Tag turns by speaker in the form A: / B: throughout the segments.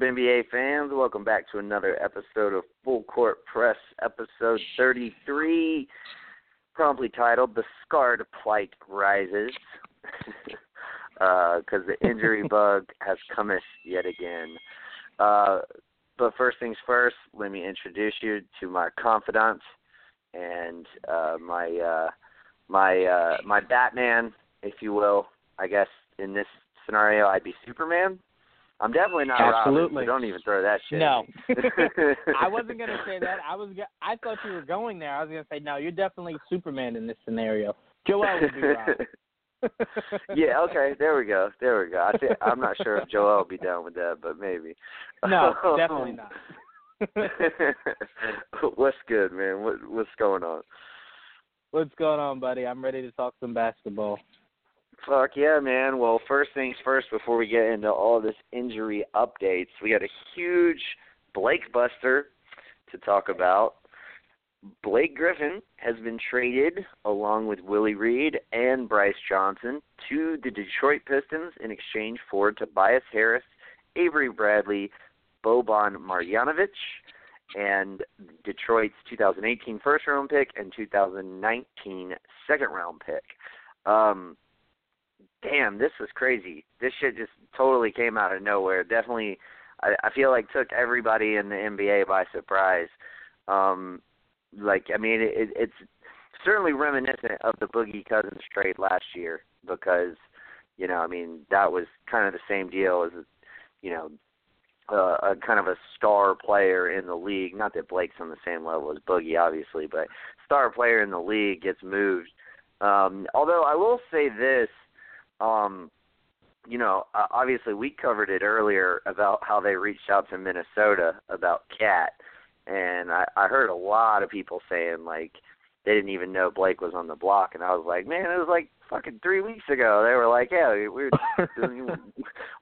A: Up, NBA fans? Welcome back to another episode of Full Court Press, episode 33, promptly titled The Scarred Plight Rises, because uh, the injury bug has come yet again. Uh, but first things first, let me introduce you to my confidant and uh, my uh, my uh, my Batman, if you will. I guess in this scenario, I'd be Superman. I'm definitely not
B: Absolutely.
A: Robin. So don't even throw that shit.
B: No, I wasn't gonna say that. I was. I thought you were going there. I was gonna say no. You're definitely Superman in this scenario. Joel would be Robin.
A: yeah. Okay. There we go. There we go. I think, I'm not sure if Joel will be down with that, but maybe.
B: No, definitely not.
A: what's good, man? What what's going on?
B: What's going on, buddy? I'm ready to talk some basketball.
A: Fuck yeah, man. Well, first things first, before we get into all this injury updates, we got a huge Blake Buster to talk about. Blake Griffin has been traded along with Willie Reed and Brice Johnson to the Detroit Pistons in exchange for Tobias Harris, Avery Bradley, Boban Marjanovic, and Detroit's 2018 first round pick and 2019 second round pick. Um, damn, this was crazy. This shit just totally came out of nowhere. Definitely, I, I feel like took everybody in the NBA by surprise. Um, like, I mean, it, it's certainly reminiscent of the Boogie Cousins trade last year because, you know, I mean, that was kind of the same deal as, you know, uh, a kind of a star player in the league. Not that Blake's on the same level as Boogie, obviously, but star player in the league gets moved. Um, although I will say this, um, you know, uh, obviously we covered it earlier about how they reached out to Minnesota about KAT, and I, I heard a lot of people saying like they didn't even know Blake was on the block, and I was like, man, it was like fucking three weeks ago. They were like, yeah, we were,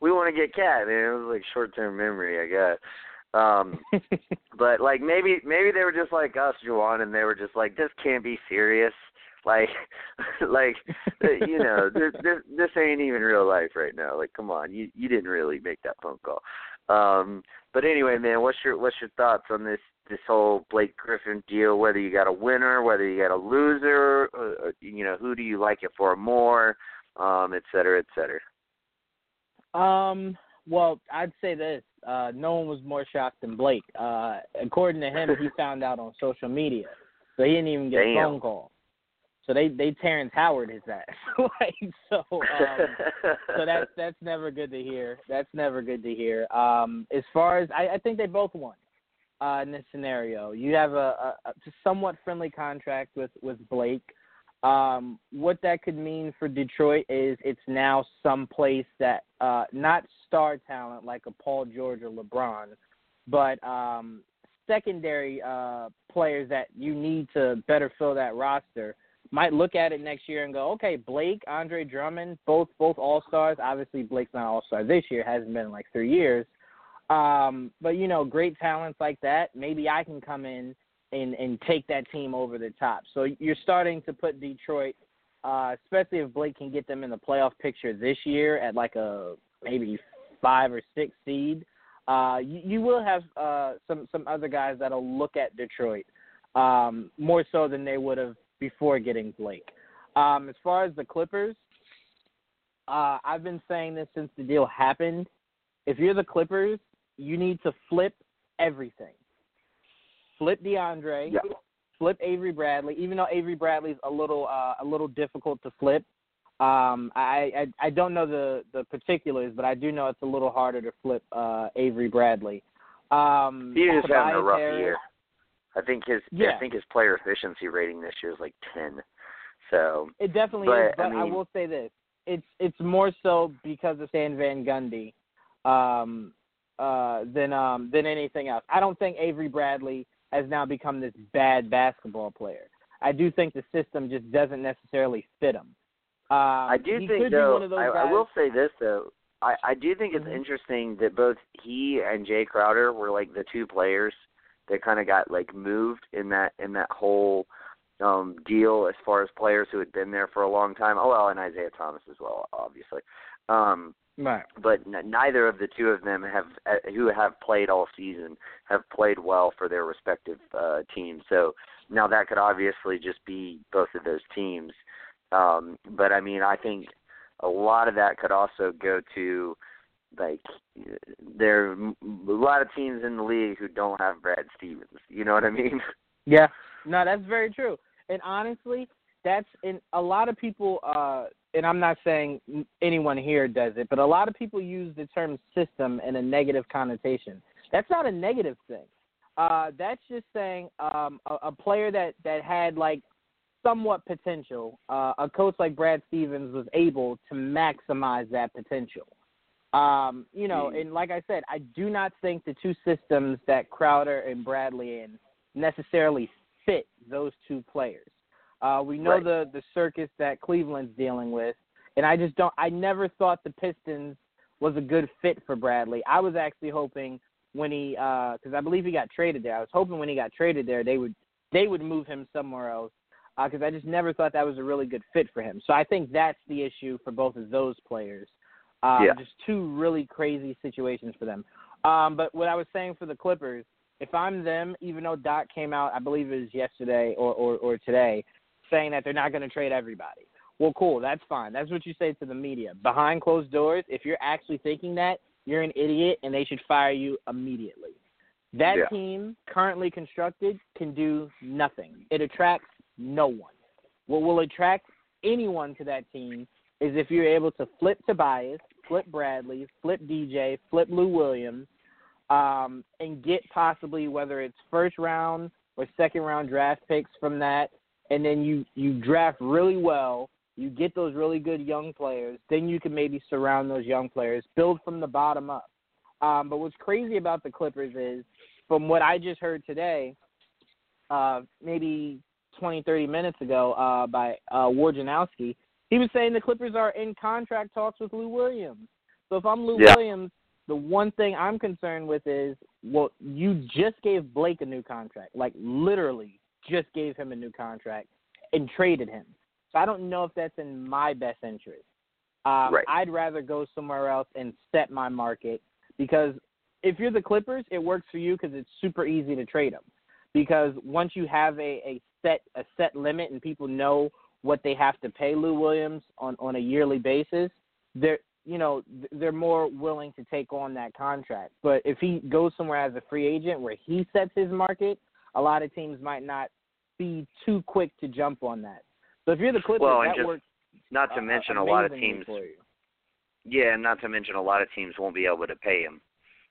A: we want to get KAT, and It was like short term memory, I guess. Um, but like maybe maybe they were just like us, Juwan, and they were just like, this can't be serious. Like, like you know, this, this this ain't even real life right now. Like, come on, you you didn't really make that phone call. Um, but anyway, man, what's your what's your thoughts on this this whole Blake Griffin deal? Whether you got a winner, whether you got a loser, uh, you know, who do you like it for more, um, et cetera, et cetera.
B: Um. Well, I'd say this. Uh, no one was more shocked than Blake. Uh, according to him, he found out on social media, so he didn't even get
A: Damn.
B: a phone call. So they they Terrence Howard his ass. like so um so that's that's never good to hear. That's never good to hear. Um as far as I, I think they both won uh in this scenario. You have a, a, a somewhat friendly contract with with Blake. Um what that could mean for Detroit is it's now some place that uh not star talent like a Paul George or LeBron, but um secondary uh players that you need to better fill that roster might look at it next year and go, okay, Blake, Andre Drummond, both both all stars. Obviously, Blake's not all star this year; hasn't been in like three years. Um, but you know, great talents like that, maybe I can come in and and take that team over the top. So you're starting to put Detroit, uh, especially if Blake can get them in the playoff picture this year at like a maybe five or six seed. Uh, you, you will have uh, some some other guys that'll look at Detroit um, more so than they would have before getting Blake. Um, as far as the Clippers, uh, I've been saying this since the deal happened. If you're the Clippers, you need to flip everything. Flip DeAndre.
A: Yeah.
B: Flip Avery Bradley. Even though Avery Bradley's a little uh, a little difficult to flip, um, I, I I don't know the the particulars, but I do know it's a little harder to flip uh, Avery Bradley. Um,
A: He is having a rough
B: Harris-
A: year. I think his
B: Yeah.
A: I think his player efficiency rating this year is like ten. So
B: It definitely
A: But,
B: is, but I,
A: mean-
B: will say this: it's it's more so because of Stan Van Gundy, um, uh, than um than anything else. I don't think Avery Bradley has now become this bad basketball player. I do think the system just doesn't necessarily fit him. Um,
A: I do think though
B: be one of those
A: I. I will say this though. I, I do think it's
B: Mhm.
A: interesting that both he and Jae Crowder were like the two players that kind of got like moved in that in that whole um deal as far as players who had been there for a long time. Oh well, and Isaiah Thomas as well, obviously. Um
B: Right.
A: But n- neither of the two of them have uh, who have played all season have played well for their respective uh, teams. So now that could obviously just be both of those teams. Um, but I mean, I think a lot of that could also go to like there are a lot of teams in the league who don't have Brad Stevens. You know what I mean?
B: Yeah. No, that's very true. And honestly, that's in a lot of people uh and I'm not saying anyone here does it, but a lot of people use the term system in a negative connotation. That's not a negative thing. Uh that's just saying um a, a player that that had like somewhat potential, uh a coach like Brad Stevens was able to maximize that potential. Um, you know, and like I said, I do not think the two systems that Crowder and Bradley in necessarily fit those two players. Uh, we know
A: Right.
B: the the circus that Cleveland's dealing with, and I just don't. I never thought the Pistons was a good fit for Bradley. I was actually hoping when he, because I believe he got traded there. I was hoping when he got traded there, they would they would move him somewhere else. Because I just never thought that was a really good fit for him. So I think that's the issue for both of those players. Um,
A: Yeah.
B: Just two really crazy situations for them. Um, but what I was saying for the Clippers, if I'm them, even though Doc came out, I believe it was yesterday or, or, or today, saying that they're not going to trade everybody. Well, cool. That's fine. That's what you say to the media. Behind closed doors, if you're actually thinking that, you're an idiot and they should fire you immediately. That
A: Yeah.
B: team, currently constructed, can do nothing. It attracts no one. What will attract anyone to that team is if you're able to flip Tobias, flip Bradley, flip DJ, flip Lou Williams, um, and get possibly whether it's first round or second round draft picks from that, and then you you draft really well. You get those really good young players. Then you can maybe surround those young players, build from the bottom up. Um, but what's crazy about the Clippers is, from what I just heard today, uh, maybe 20, 30 minutes ago uh, by uh, Wojnarowski, he was saying the Clippers are in contract talks with Lou Williams. So if I'm Lou
A: Yeah.
B: Williams, the one thing I'm concerned with is, well, you just gave Blake a new contract, like literally just gave him a new contract and traded him. So I don't know if that's in my best interest. Um,
A: Right.
B: I'd rather go somewhere else and set my market because if you're the Clippers, it works for you because it's super easy to trade them. Because once you have a, a set a set limit and people know what they have to pay Lou Williams on on a yearly basis, they're you know they're more willing to take on that contract. But if he goes somewhere as a free agent where he sets his market, a lot of teams might not be too quick to jump on that. So if you're the Clippers,
A: Well,
B: that
A: just
B: works.
A: Not to
B: uh,
A: mention a lot of teams. Yeah, and not to mention a lot of teams won't be able to pay him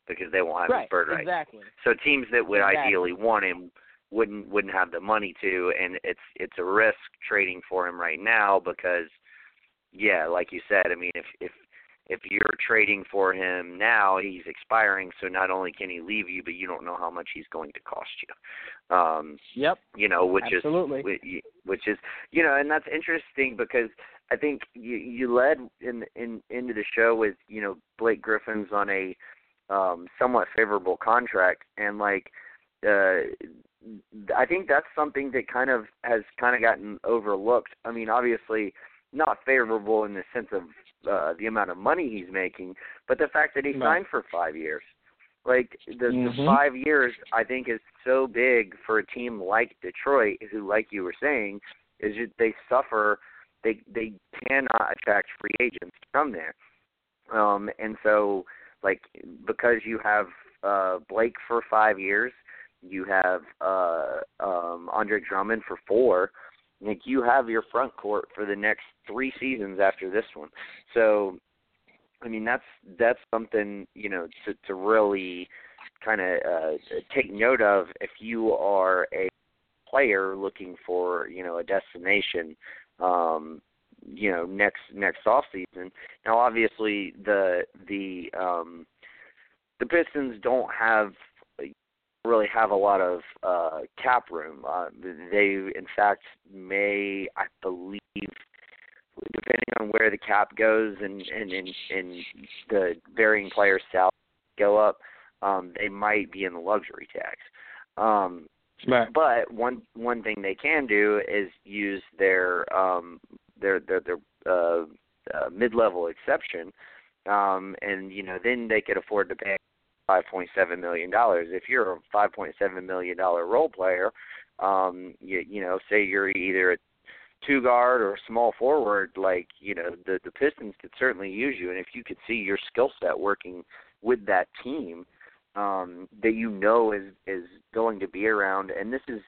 A: because they won't have
B: right,
A: his bird right.
B: exactly.
A: So teams that would
B: Exactly.
A: ideally want him wouldn't wouldn't have the money to, and it's it's a risk trading for him right now because, yeah, like you said, I mean, if if if you're trading for him now, he's expiring. So not only can he leave you, but you don't know how much he's going to cost you. Um,
B: Yep,
A: you know, which
B: absolutely.
A: is whi- which is you know, and that's interesting because I think you you led in in into the show with you know Blake Griffin's on a um somewhat favorable contract and like uh I think that's something that kind of has kind of gotten overlooked. I mean, obviously not favorable in the sense of uh the amount of money he's making, but the fact that he signed for 5 years. Like the, the
B: Mhm.
A: 5 years I think is so big for a team like Detroit who like you were saying is that they suffer they they cannot attract free agents from there. Um and so like because you have uh Blake for 5 years, you have uh um Andre Drummond for 4, like you have your front court for the next 3 seasons after this one. So I mean that's that's something, you know, to to really kind of uh take note of if you are a player looking for, you know, a destination um you know next next off season. Now obviously the the um the Pistons don't have really have a lot of uh cap room. Uh they in fact may I believe depending on where the cap goes and and and, and the varying players salaries go up, um they might be in the luxury tax. Um
B: Right.
A: but one one thing they can do is use their um their their their uh, uh mid level exception um, and you know then they could afford to pay five point seven million dollars. If you're a five point seven million dollar role player, um, you you know say you're either a two guard or a small forward, like you know the the Pistons could certainly use you, and if you could see your skill set working with that team um, that you know is is going to be around, and this is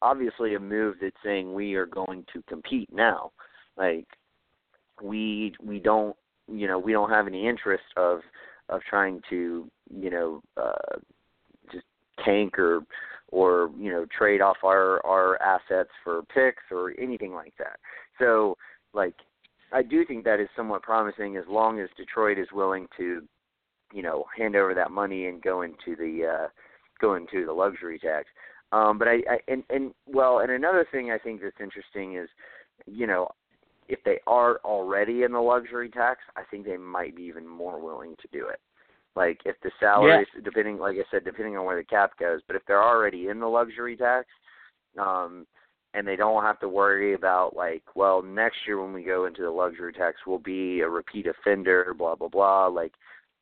A: obviously a move that's saying we are going to compete now. Like we we don't you know we don't have any interest of of trying to you know uh, just tank or or you know trade off our our assets for picks or anything like that. So like I do think that is somewhat promising as long as Detroit is willing to you know hand over that money and go into the uh go into the luxury tax. Um but I, I and and well and another thing I think that's interesting is you know if they are already in the luxury tax, I think they might be even more willing to do it. Like if the salaries,
B: yeah.
A: depending, like I said, depending on where the cap goes, but if they're already in the luxury tax, um, and they don't have to worry about like, well, next year when we go into the luxury tax, we'll be a repeat offender, blah blah blah. Like,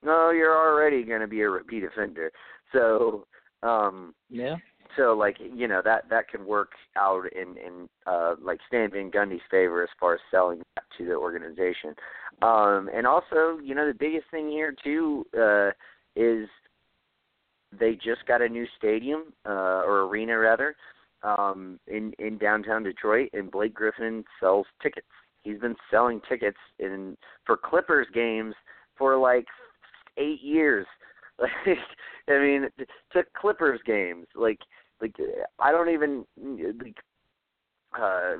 A: no, you're already going to be a repeat offender. So, um,
B: yeah,
A: so like you know that that could work out in in uh like Stan Van Gundy's favor as far as selling that to the organization. Um and also, you know, the biggest thing here too uh is they just got a new stadium uh or arena rather um in in downtown Detroit and Blake Griffin sells tickets. He's been selling tickets in for Clippers games for like 8 years. Like I mean, to Clippers games, like like I don't even like uh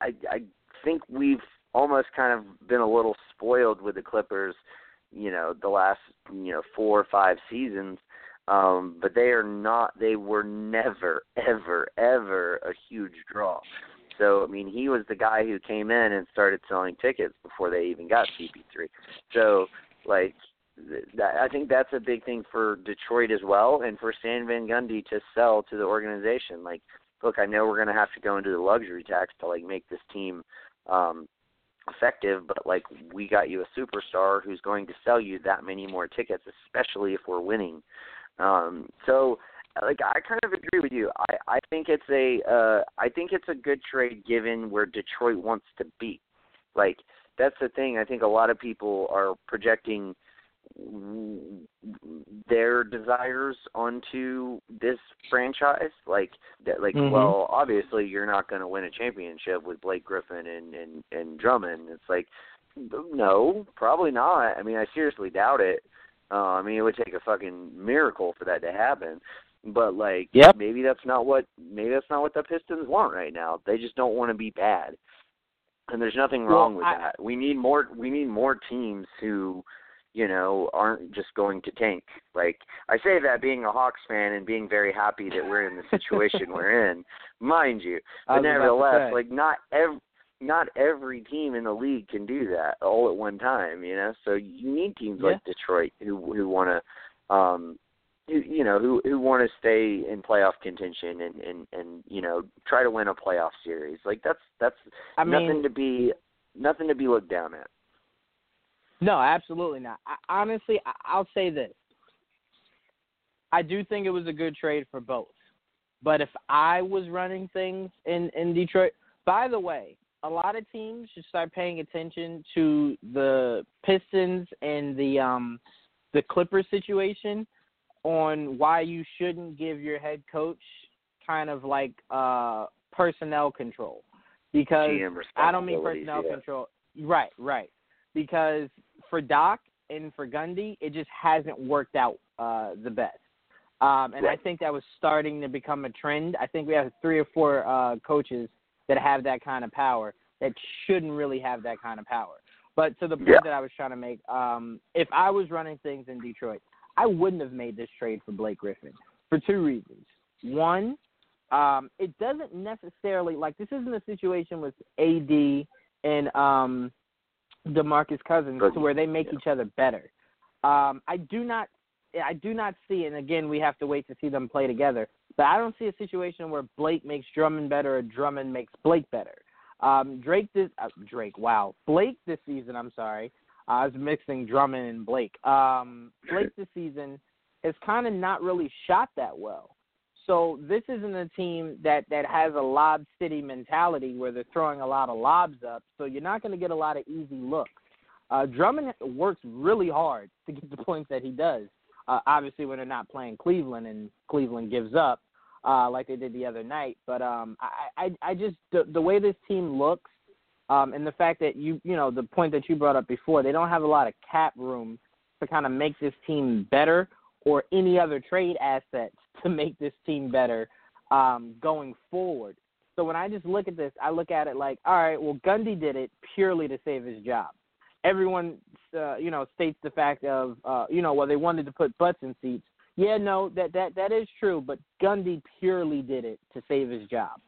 A: I I think we've almost kind of been a little spoiled with the Clippers, you know, the last, you know, 4 or 5 seasons. Um but they are not they were never ever ever a huge draw. So I mean, he was the guy who came in and started selling tickets before they even got CP3. So like that, I think that's a big thing for Detroit as well, and for Stan Van Gundy to sell to the organization. Like, look, I know we're going to have to go into the luxury tax to like make this team um, effective, but like we got you a superstar who's going to sell you that many more tickets, especially if we're winning. Um, so, like, I kind of agree with you. I I think it's a uh, I think it's a good trade given where Detroit wants to be. Like, that's the thing. I think a lot of people are projecting their desires onto this franchise like that like
B: mm-hmm.
A: well obviously you're not going to win a championship with Blake Griffin and and and Drummond. It's like no probably not. I mean i seriously doubt it. Uh, i mean it would take a fucking miracle for that to happen. But like
B: yep.
A: maybe that's not what maybe that's not what the pistons want right now. They just don't want to be bad. And there's nothing wrong
B: well,
A: with
B: I,
A: that. We need more we need more teams who you know, aren't just going to tank. Like I say that being a Hawks fan and being very happy that we're in the situation we're in, mind you. But nevertheless, like not every not every team in the league can do that all at one time, you know. So you need teams
B: yeah.
A: like Detroit who who want to um you, you know who who want to stay in playoff contention and and and you know try to win a playoff series. Like that's that's
B: I
A: nothing
B: mean,
A: to be nothing to be looked down at.
B: No, absolutely not. I, honestly, I, I'll say this. I do think it was a good trade for both. But if I was running things in in Detroit, by the way, a lot of teams should start paying attention to the Pistons and the um the Clippers situation on why you shouldn't give your head coach kind of like uh personnel control because I don't mean personnel
A: yeah.
B: control. Right, right. Because for Doc and for Gundy, it just hasn't worked out uh, the best. Um, and
A: right.
B: I think that was starting to become a trend. I think we have three or four uh, coaches that have that kind of power that shouldn't really have that kind of power. But to the point
A: yeah.
B: that I was trying to make, um, if I was running things in Detroit, I wouldn't have made this trade for Blake Griffin for two reasons. One, um, it doesn't necessarily like this isn't a situation with AD and um, DeMarcus Cousins to where they make
A: yeah.
B: each other better. Um, I do not, I do not see, and again, we have to wait to see them play together. But I don't see a situation where Blake makes Drummond better or Drummond makes Blake better. Um, Drake this, uh, Drake, wow, Blake this season, I'm sorry, I was mixing Drummond and Blake. Um, Blake this season has kind of not really shot that well. So this isn't a team that that has a lob city mentality where they're throwing a lot of lobs up. So you're not going to get a lot of easy looks. Uh, Drummond works really hard to get the points that he does. Uh, obviously, when they're not playing Cleveland and Cleveland gives up uh, like they did the other night. But um, I, I, I just the, the way this team looks, um, and the fact that you, you know, the point that you brought up before, they don't have a lot of cap room to kind of make this team better or any other trade assets to make this team better um, going forward. So when I just look at this, I look at it like, all right, well, Gundy did it purely to save his job. Everyone, uh, you know, states the fact of, uh, you know, well, they wanted to put butts in seats. Yeah, no, that that that is true, but Gundy purely did it to save his job.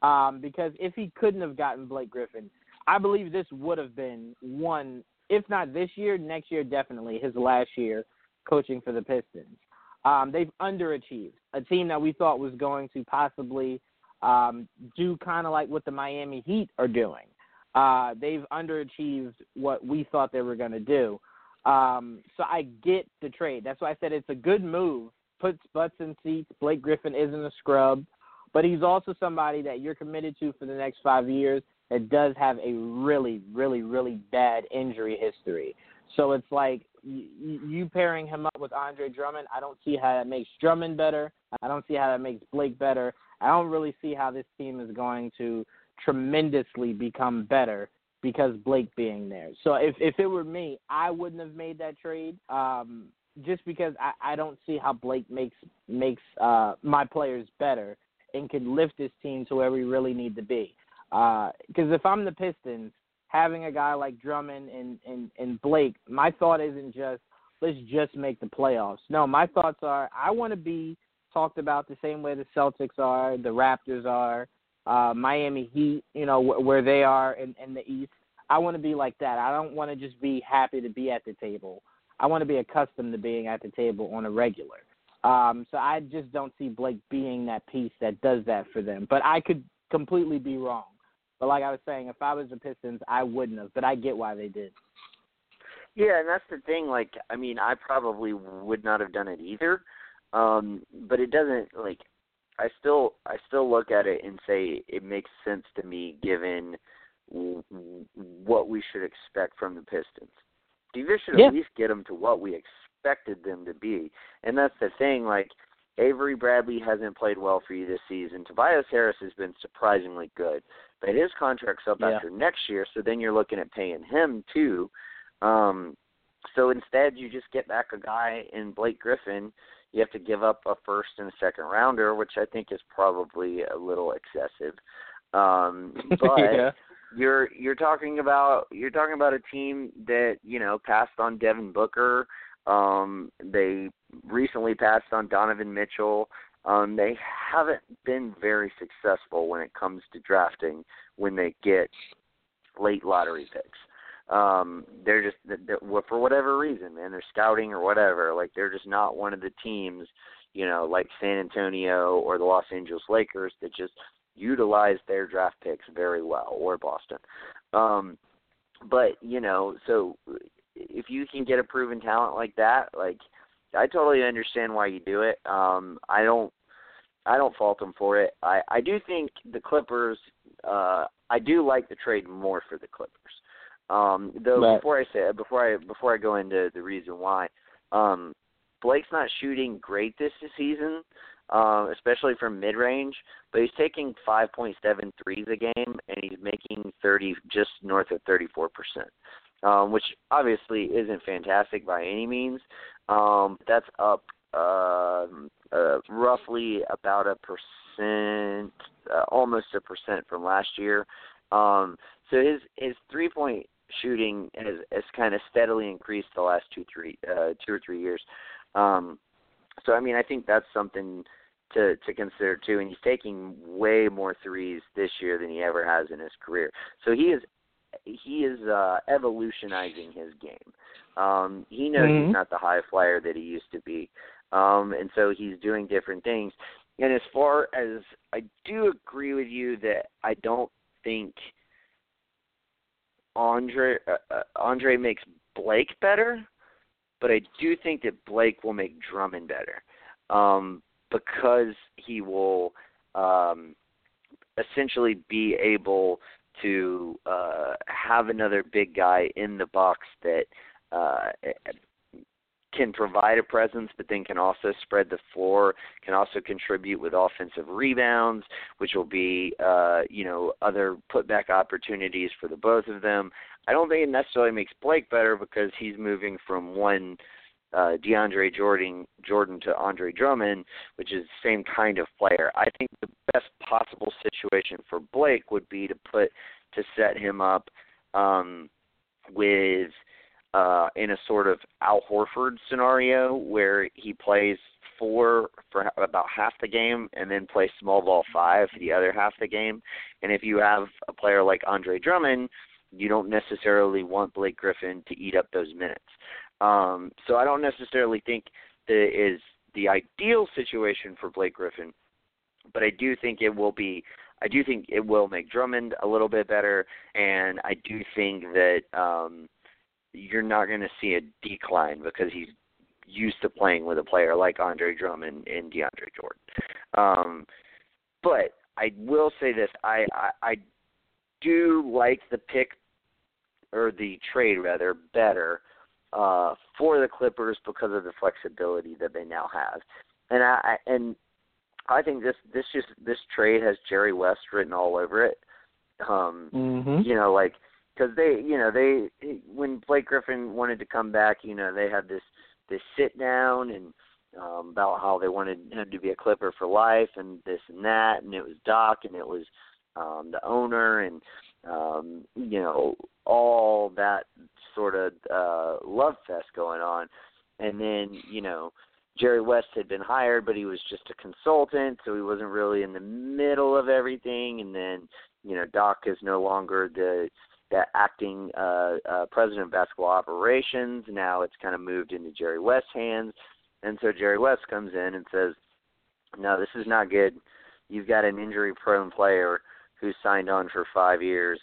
B: Um, because if he couldn't have gotten Blake Griffin, I believe this would have been one, if not this year, next year definitely his last year coaching for the Pistons. Um, they've underachieved. A team that we thought was going to possibly um, do kind of like what the Miami Heat are doing. Uh, they've underachieved what we thought they were going to do. Um, so I get the trade. That's why I said it's a good move. Puts butts in seats. Blake Griffin isn't a scrub, but he's also somebody that you're committed to for the next five years that does have a really, really, really bad injury history. So it's like you, you pairing him up with Andre Drummond. I don't see how that makes Drummond better. I don't see how that makes Blake better. I don't really see how this team is going to tremendously become better because Blake being there. So if if it were me, I wouldn't have made that trade. Um, just because I, I don't see how Blake makes makes uh, my players better and can lift this team to where we really need to be. Because uh, if I'm the Pistons, having a guy like Drummond and, and, and Blake, my thought isn't just let's just make the playoffs. No, my thoughts are I want to be talked about the same way the Celtics are, the Raptors are, uh, Miami Heat, you know, wh- where they are in, in the East. I want to be like that. I don't want to just be happy to be at the table. I want to be accustomed to being at the table on a regular. Um, so I just don't see Blake being that piece that does that for them. But I could completely be wrong. But like I was saying, if I was the Pistons, I wouldn't have. But I get why they did.
A: Yeah, and that's the thing. Like, I mean, I probably would not have done it either. Um, but it doesn't like. I still, I still look at it and say it makes sense to me given what we should expect from the Pistons. You should
B: yeah.
A: at least get them to what we expected them to be, and that's the thing. Like Avery Bradley hasn't played well for you this season. Tobias Harris has been surprisingly good, but his contract's up
B: yeah.
A: after next year, so then you're looking at paying him too. Um, so instead, you just get back a guy in Blake Griffin. You have to give up a first and a second rounder, which I think is probably a little excessive. Um, but
B: yeah.
A: you're you're talking about you're talking about a team that you know passed on Devin Booker. Um, they recently passed on Donovan Mitchell. Um, they haven't been very successful when it comes to drafting when they get late lottery picks. Um, they're just they're, for whatever reason, man, they're scouting or whatever. Like they're just not one of the teams, you know, like San Antonio or the Los Angeles Lakers that just utilize their draft picks very well, or Boston. Um, but you know, so if you can get a proven talent like that, like I totally understand why you do it. Um, I don't I don't fault them for it. I I do think the Clippers. Uh, I do like the trade more for the Clippers. Um, though
B: right.
A: before I say before I before I go into the reason why, um, Blake's not shooting great this season, uh, especially from mid range. But he's taking 5.7 threes a game, and he's making 30 just north of 34 percent um, which obviously isn't fantastic by any means. Um, that's up uh, uh, roughly about a percent, uh, almost a percent from last year. Um, so his his three point shooting has, has kind of steadily increased the last two three uh, two or three years. Um, so I mean I think that's something to to consider too. And he's taking way more threes this year than he ever has in his career. So he is he is uh, evolutionizing his game. Um, he knows
B: mm-hmm.
A: he's not the high flyer that he used to be, um, and so he's doing different things. And as far as I do agree with you that I don't think Andre uh, uh Andre makes Blake better, but I do think that Blake will make Drummond better um, because he will um, essentially be able to uh, have another big guy in the box that uh, can provide a presence, but then can also spread the floor, can also contribute with offensive rebounds, which will be, uh, you know, other putback opportunities for the both of them. I don't think it necessarily makes Blake better because he's moving from one uh, DeAndre Jordan Jordan to Andre Drummond, which is the same kind of player. I think the best possible situation for Blake would be to put to set him up um, with uh, in a sort of Al Horford scenario where he plays four for about half the game and then plays small ball five for the other half the game. And if you have a player like Andre Drummond, you don't necessarily want Blake Griffin to eat up those minutes. Um, so I don't necessarily think that is the ideal situation for Blake Griffin, but I do think it will be. I do think it will make Drummond a little bit better, and I do think that um, you're not going to see a decline because he's used to playing with a player like Andre Drummond and DeAndre Jordan. Um, but I will say this: I, I I do like the pick or the trade rather better uh, for the Clippers because of the flexibility that they now have, and I and I think this this just this trade has Jerry West written all over it. Um,
B: mm-hmm.
A: You know, like because they, you know, they when Blake Griffin wanted to come back, you know, they had this this sit down and um, about how they wanted him to be a Clipper for life and this and that, and it was Doc and it was um, the owner and um, you know all that sort of uh, love fest going on, and then you know. Jerry West had been hired, but he was just a consultant, so he wasn't really in the middle of everything. And then, you know, Doc is no longer the that acting uh, uh, president of basketball operations. Now it's kind of moved into Jerry West's hands, and so Jerry West comes in and says, "No, this is not good. You've got an injury-prone player who's signed on for five years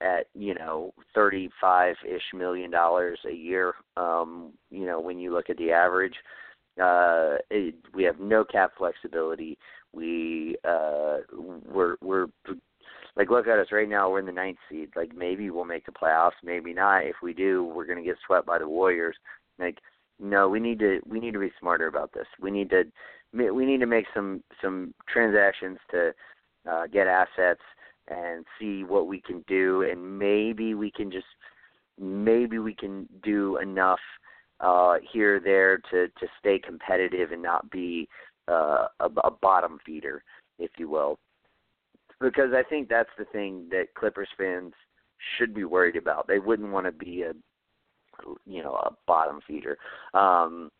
A: at you know thirty-five-ish million dollars a year. Um, you know when you look at the average." Uh, it, we have no cap flexibility. We uh, we're we're like look at us right now we're in the ninth seed like maybe we'll make the playoffs maybe not if we do we're going to get swept by the warriors like no we need to we need to be smarter about this we need to we need to make some some transactions to uh, get assets and see what we can do and maybe we can just maybe we can do enough uh here or there to to stay competitive and not be uh a, a bottom feeder if you will because I think that's the thing that Clippers fans should be worried about. They wouldn't want to be a you know a bottom feeder. Um,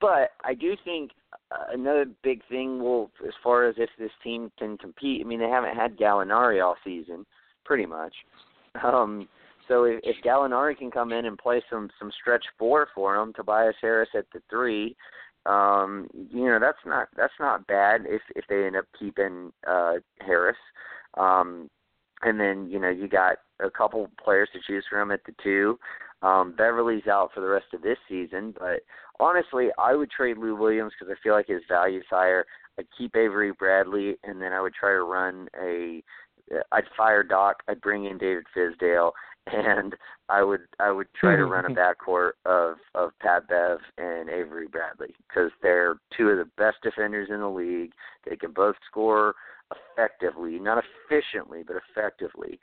A: but I do think uh, another big thing will, as far as if this team can compete. I mean, they haven't had Gallinari all season, pretty much. Um, so if, if Gallinari can come in and play some some stretch four for them, Tobias Harris at the three, um, you know that's not that's not bad if if they end up keeping uh, Harris. Um, and then you know you got a couple players to choose from at the two. Um, Beverley's out for the rest of this season, but honestly, I would trade Lou Williams because I feel like his value's higher. I'd keep Avery Bradley, and then I would try to run a. I'd fire Doc. I'd bring in David Fizdale, and I would I would try to run a backcourt of of Pat Bev and Avery Bradley because they're two of the best defenders in the league. They can both score effectively, not efficiently, but effectively.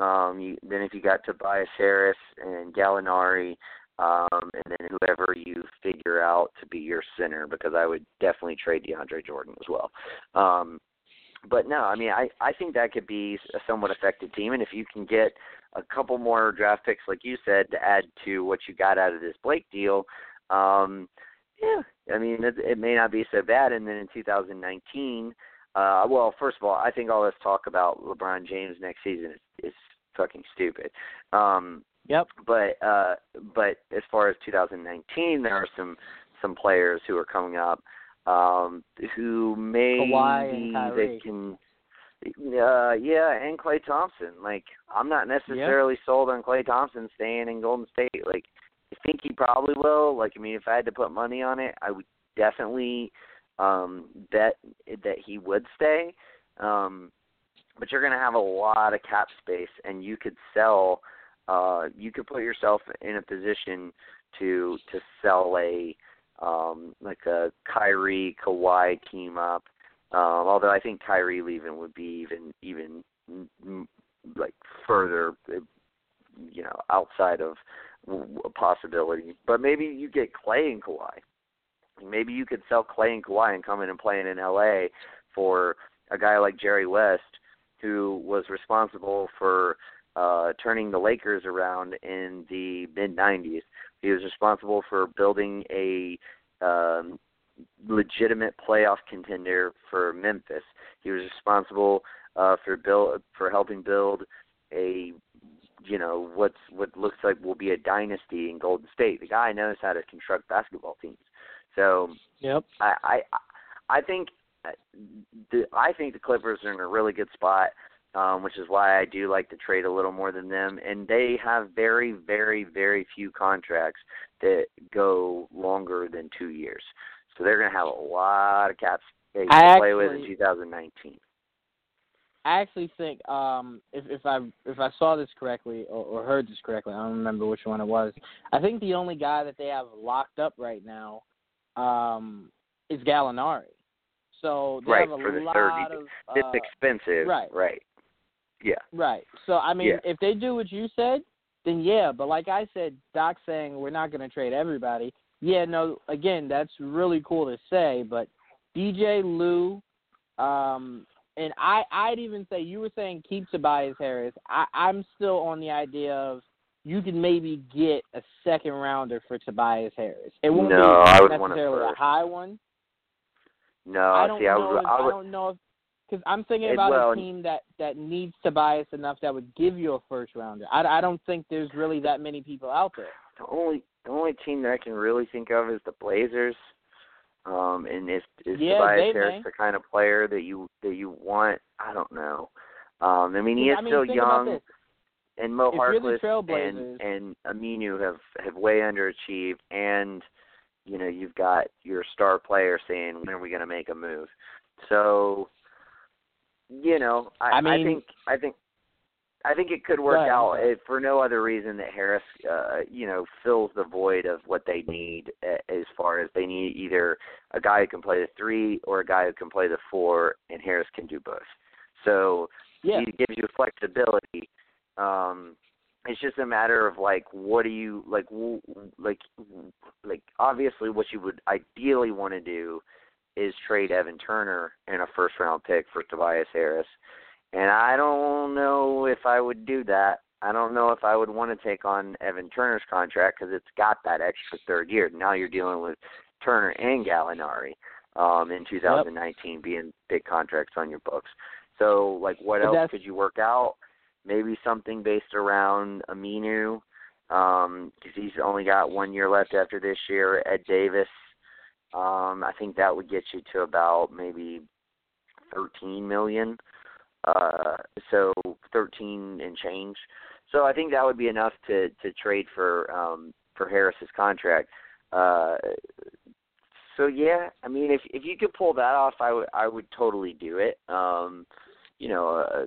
A: Um, you, then if you got Tobias Harris and Gallinari, um, and then whoever you figure out to be your center, because I would definitely trade DeAndre Jordan as well. Um, but no, I mean, I I think that could be a somewhat effective team, and if you can get a couple more draft picks, like you said, to add to what you got out of this Blake deal, um, yeah, I mean, it, it may not be so bad. And then in 2019, uh, well, first of all, I think all this talk about LeBron James next season is, is fucking stupid. Um,
B: yep.
A: But uh, but as far as 2019, there are some some players who are coming up um, who maybe they can. Uh, yeah, and Klay Thompson. Like, I'm not necessarily yep. sold on Klay Thompson staying in Golden State. Like, I think he probably will. Like, I mean, if I had to put money on it, I would definitely um bet that he would stay. Um but you're going to have a lot of cap space and you could sell uh you could put yourself in a position to to sell a um like a Kyrie Kawhi team up. Um although I think Kyrie leaving would be even even like further you know outside of a possibility. But maybe you get Klay and Kawhi. Maybe you could sell Klay and Kawhi and come in and play in LA for a guy like Jerry West, who was responsible for uh, turning the Lakers around in the mid '90s. He was responsible for building a um, legitimate playoff contender for Memphis. He was responsible uh, for build for helping build a you know what's what looks like will be a dynasty in Golden State. The guy knows how to construct basketball teams. So
B: yep.
A: I I I think the I think the Clippers are in a really good spot, um, which is why I do like to trade a little more than them. And they have very very very few contracts that go longer than two years. So they're going to have a lot of cap space to
B: I
A: play with in 2019.
B: I actually think um, if if I if I saw this correctly or, or heard this correctly, I don't remember which one it was. I think the only guy that they have locked up right now um, is Gallinari. So they
A: right
B: have a
A: for the
B: lot
A: 30.
B: of
A: it's
B: uh,
A: expensive.
B: right.
A: Right. Yeah.
B: Right. So I mean,
A: Yeah.
B: if they do what you said, then yeah. But like I said, Doc saying we're not going to trade everybody. Yeah. No. Again, that's really cool to say, but DJ Lou, um, and I I'd even say you were saying keep Tobias Harris. I I'm still on the idea of you can maybe get a second rounder for Tobias Harris. It won't
A: No,
B: be
A: I would want it
B: necessarily a high one.
A: No,
B: I don't
A: see, I
B: know.
A: would,
B: if,
A: I
B: I don't know because I'm thinking about
A: well-
B: a team that that needs Tobias enough that would give you a first rounder. I, I don't think there's really that many people out there.
A: the only the only team that I can really think of is the Blazers. Um, and is is
B: Yeah,
A: Tobias Harris
B: may.
A: the kind of player that you that you want? I don't know. Um, I mean, he is
B: I mean,
A: still young, and Mo
B: If
A: Harkless and and Aminu have have way underachieved, and you know you've got your star player saying when are we going to make a move? So, you know, I,
B: I mean-
A: think I think I think it could work out if for no other reason that Harris, uh, you know, fills the void of what they need as far as they need either a guy who can play the three or a guy who can play the four, and Harris can do both. So
B: Yeah.
A: he gives you flexibility. Um, it's just a matter of like, what do you like? w- Like, like obviously, what you would ideally want to do is trade Evan Turner and a first round pick for Tobias Harris. And I don't know if I would do that. I don't know if I would want to take on Evan Turner's contract because it's got that extra third year. Now you're dealing with Turner and Gallinari um, in 2019 being big contracts on your books. So, like, what
B: But
A: else could you work out? Maybe something based around Aminu, because he's only got one year left after this year. Ed Davis, um, I think that would get you to about maybe 13 million. Uh, so 13 and change. So I think that would be enough to to trade for um, for Harris's contract. Uh, so yeah, I mean, if if you could pull that off, I would I would totally do it. Um, you know, uh,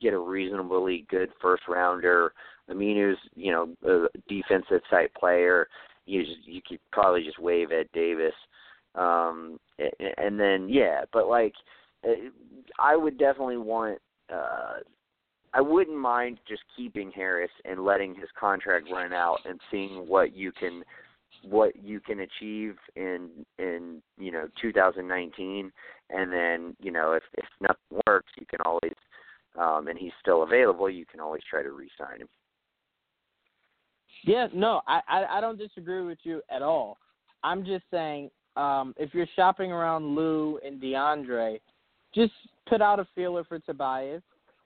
A: get a reasonably good first rounder. Aminu's you know a defensive type player. You just, you could probably just waive Ed Davis, um, and, and then yeah, but like uh, I would definitely want. Uh, I wouldn't mind just keeping Harris and letting his contract run out and seeing what you can what you can achieve in in you know 2019 and then you know if if nothing works you can always um and he's still available you can always try to re-sign him
B: Yeah, no, I, I I don't disagree with you at all. I'm just saying, um, if you're shopping around Lou and DeAndre, just put out a feeler for Tobias,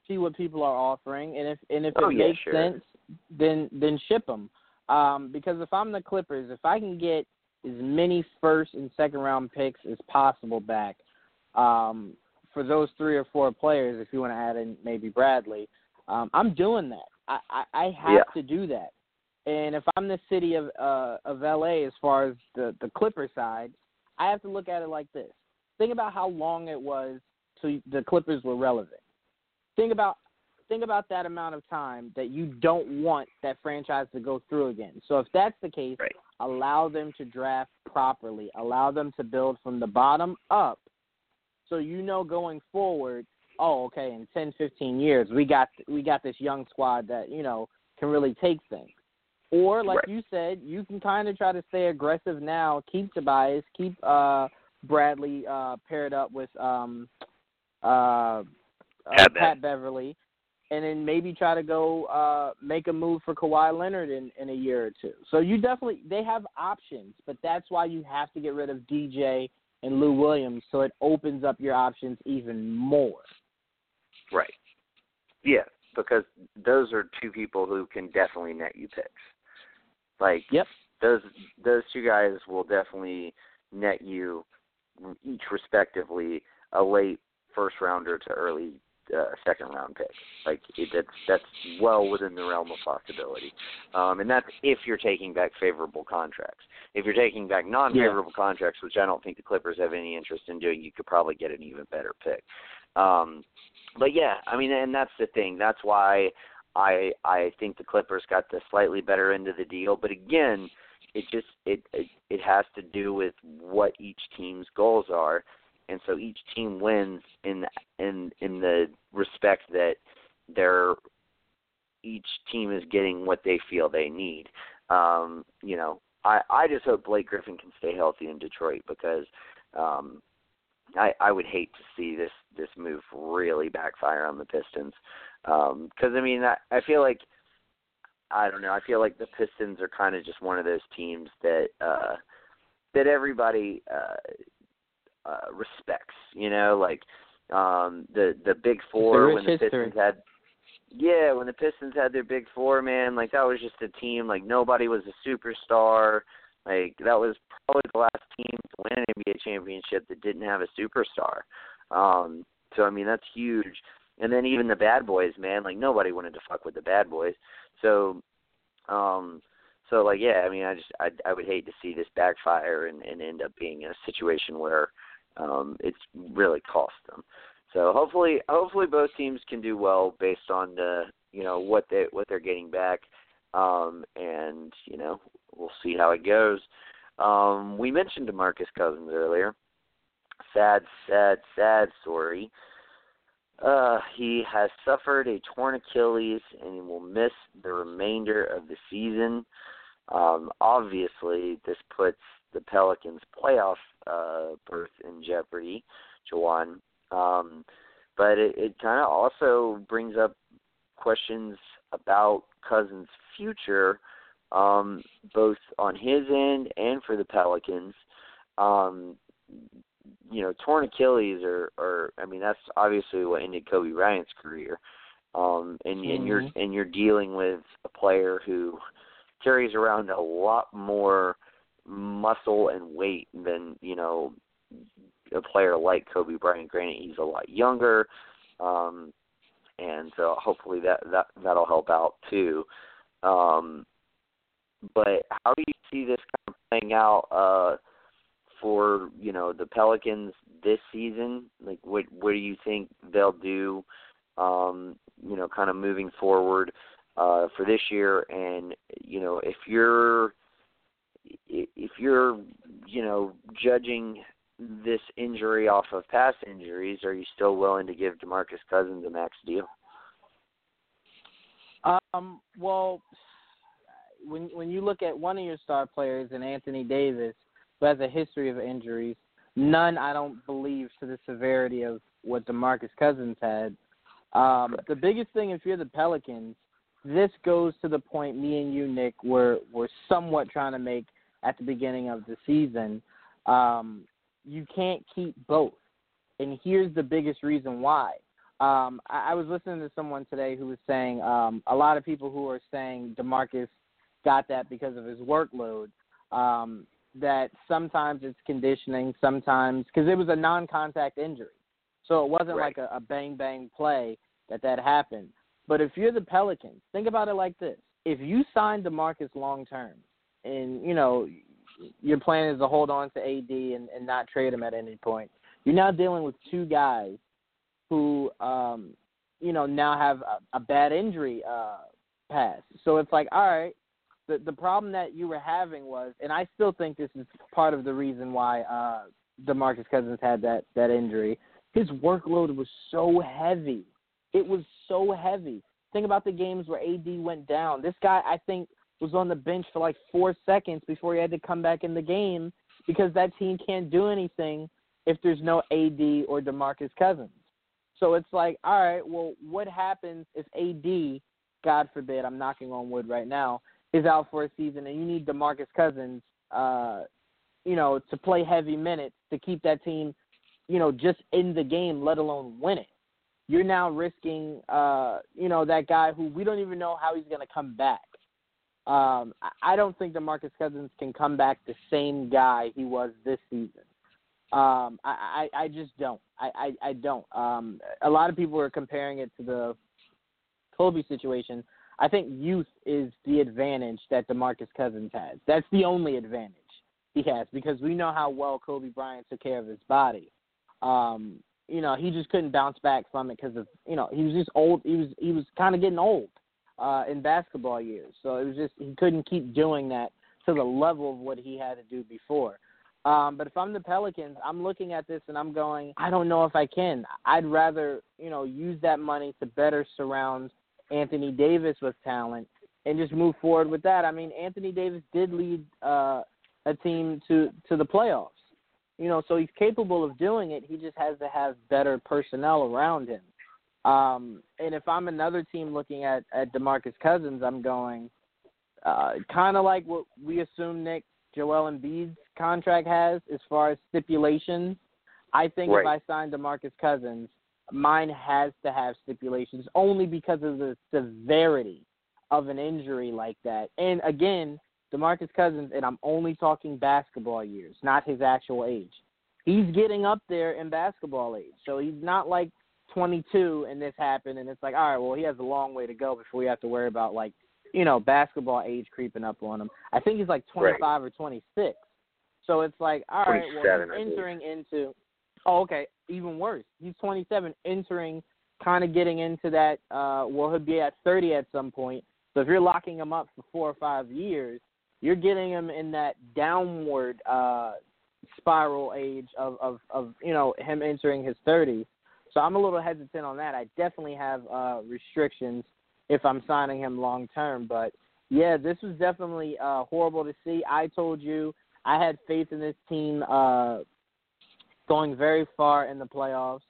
B: see what people are offering, and if and if
A: Oh,
B: it
A: yeah,
B: makes
A: sure.
B: sense, then then ship them. Um, because if I'm the Clippers, if I can get as many first and second round picks as possible back, um, for those three or four players, if you want to add in maybe Bradley, um, I'm doing that. I I, I have
A: Yeah.
B: to do that And if I'm the city of uh, of LA, as far as the the Clipper side, I have to look at it like this. Think about how long it was till the Clippers were relevant. Think about think about that amount of time that you don't want that franchise to go through again. So if that's the case,
A: right.
B: allow them to draft properly. Allow them to build from the bottom up so you know going forward, oh, okay, in 10, 15 years, we got we got this young squad that, you know, can really take things. Or like
A: right.
B: you said, you can kind of try to stay aggressive now, keep Tobias, keep uh Bradley uh paired up with um uh, uh Pat Beverley and then maybe try to go uh, make a move for Kawhi Leonard in, in a year or two. So you definitely they have options, but that's why you have to get rid of DJ and Lou Williams so it opens up your options even more.
A: Right. Yeah, because those are two people who can definitely net you picks. Like
B: yep.
A: those those two guys will definitely net you each respectively a late first rounder to early uh, second round pick. Like it, that's that's well within the realm of possibility, um, and that's if you're taking back favorable contracts. If you're taking back non-favorable
B: yeah.
A: contracts, which I don't think the Clippers have any interest in doing, you could probably get an even better pick. Um, but yeah, I mean, and that's the thing. That's why I I think the Clippers got the slightly better end of the deal. But again, it just it it, it has to do with what each team's goals are and so each team wins in in in the respect that they're each team is getting what they feel they need. Um, you know, I I just hope Blake Griffin can stay healthy in Detroit because um I I would hate to see this this move really backfire on the Pistons. Um cuz I mean I I feel like I don't know, I feel like the Pistons are kind of just one of those teams that uh that everybody uh uh, respects. You know, like um, the the Big Four when the
B: history.
A: Pistons had. Yeah, when the Pistons had their Big Four, man, like that was just a team. Like nobody was a superstar. Like that was probably the last team to win an NBA championship that didn't have a superstar. Um, so I mean that's huge. And then even the bad boys, man, like nobody wanted to fuck with the bad boys. So um so like yeah, I mean I just I I would hate to see this backfire and, and end up being in a situation where um, it's really cost them. So hopefully, hopefully both teams can do well based on the you know what they what they're getting back, um, and you know we'll see how it goes. Um, we mentioned DeMarcus Cousins earlier. Sad, sad, sad story. Uh, he has suffered a torn Achilles and he will miss the remainder of the season. Um, obviously, this puts the Pelicans' playoff uh, berth in jeopardy, Jawan. Um, but it, it kind of also brings up questions about Cousins' future, um, both on his end and for the Pelicans. Um, you know, torn Achilles are, are I mean, that's obviously what ended Kobe Bryant's career. Um, and,
B: mm-hmm.
A: and you're and you're dealing with a player who carries around a lot more muscle and weight than you know a player like Kobe Bryant. Granted, he's a lot younger, um, and so hopefully that that that'll help out too. Um, but how do you see this kind of playing out uh, for you know the Pelicans this season? Like, what what do you think they'll do? Um, you know, kind of moving forward uh, for this year, and you know, if you're if you're you know judging this injury off of past injuries, are you still willing to give DeMarcus Cousins a max deal?
B: Um, well, when when you look at one of your star players and Anthony Davis, who has a history of injuries, none I don't believe to the severity of what DeMarcus Cousins had. Um, the biggest thing if you're the Pelicans this goes to the point me and you, Nick, were were somewhat trying to make at the beginning of the season. Um, you can't keep both, and here's the biggest reason why. Um, I, I was listening to someone today who was saying um, a lot of people who are saying Demarcus got that because of his workload. Um, that sometimes it's conditioning, sometimes because it was a non-contact injury, so it wasn't
A: right.
B: like a, a bang bang play that that happened. But if you're the Pelicans, think about it like this. if you sign DeMarcus long term, and you know your plan is to hold on to AD and, and not trade him at any point, you're now dealing with two guys who, um, you know, now have a, a bad injury uh, past. So it's like, all right, the the problem that you were having was, and I still think this is part of the reason why uh, DeMarcus Cousins had that that injury. His workload was so heavy. It was so heavy. Think about the games where AD went down. This guy, I think, was on the bench for like four seconds before he had to come back in the game because that team can't do anything if there's no AD or DeMarcus Cousins. So it's like, all right, well, what happens if AD, God forbid, I'm knocking on wood right now, is out for a season and you need DeMarcus Cousins, uh, you know, to play heavy minutes to keep that team, you know, just in the game, let alone win it. You're now risking, uh, you know, that guy who we don't even know how he's going to come back. Um, I don't think DeMarcus Cousins can come back the same guy he was this season. Um, I, I, I just don't. I, I, I don't. Um, a lot of people are comparing it to the Kobe situation. I think youth is the advantage that DeMarcus Cousins has. That's the only advantage he has because we know how well Kobe Bryant took care of his body. Um, you know, he just couldn't bounce back from it because of you know he was just old. He was he was kind of getting old uh, in basketball years, so it was just he couldn't keep doing that to the level of what he had to do before. Um, but if I'm the Pelicans, I'm looking at this and I'm going, I don't know if I can. I'd rather, you know, use that money to better surround Anthony Davis with talent and just move forward with that. I mean, Anthony Davis did lead uh, a team to to the playoffs. You know, so he's capable of doing it. He just has to have better personnel around him. Um, and if I'm another team looking at at DeMarcus Cousins, I'm going uh, kind of like what we assume Nick Joel Embiid's contract has as far as stipulations. I think
A: right.
B: if I sign DeMarcus Cousins, mine has to have stipulations only because of the severity of an injury like that. And again, DeMarcus Cousins, and I'm only talking basketball years, not his actual age. He's getting up there in basketball age. So he's not like 22 and this happened and it's like, all right, well, he has a long way to go before we have to worry about like you know, basketball age creeping up on him. I think he's like 25
A: right.
B: or 26. So it's like, all right, well, he's entering into. Oh, okay, even worse. He's 27, entering, kind of getting into that. Uh, well, he'll be at 30 at some point. So if you're locking him up for four or five years, you're getting him in that downward uh, spiral age of, of, of you know him entering his 30s. So I'm a little hesitant on that. I definitely have uh, restrictions if I'm signing him long term. But yeah, this was definitely uh, horrible to see. I told you I had faith in this team uh, going very far in the playoffs,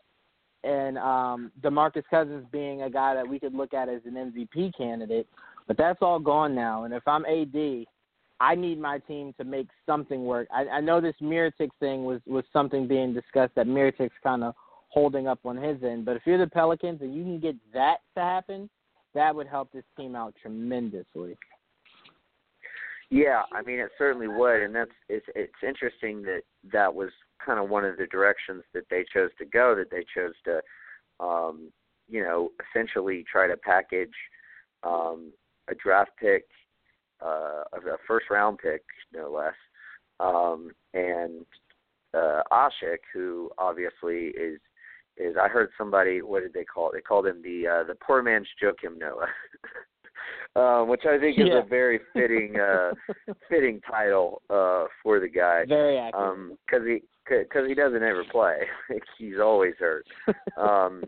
B: and um, DeMarcus Cousins being a guy that we could look at as an MVP candidate. But that's all gone now. And if I'm AD, I need my team to make something work. I, I know this Mirotic thing was was something being discussed that Mirotic's kind of holding up on his end. But if you're the Pelicans and you can get that to happen, that would help this team out tremendously.
A: Yeah, I mean it certainly would, and that's it's it's interesting that that was kind of one of the directions that they chose to go. That they chose to, um, you know, essentially try to package um, a draft pick, uh, a first round pick, no less, um, and uh, Asik, who obviously is is I heard somebody what did they call it? They called him the uh, the poor man's Joakim Noah. um, which I think is
B: yeah.
A: a very fitting uh fitting title uh for the guy.
B: Very accurate.
A: Um cuz he cuz he doesn't ever play. He's always hurt. Um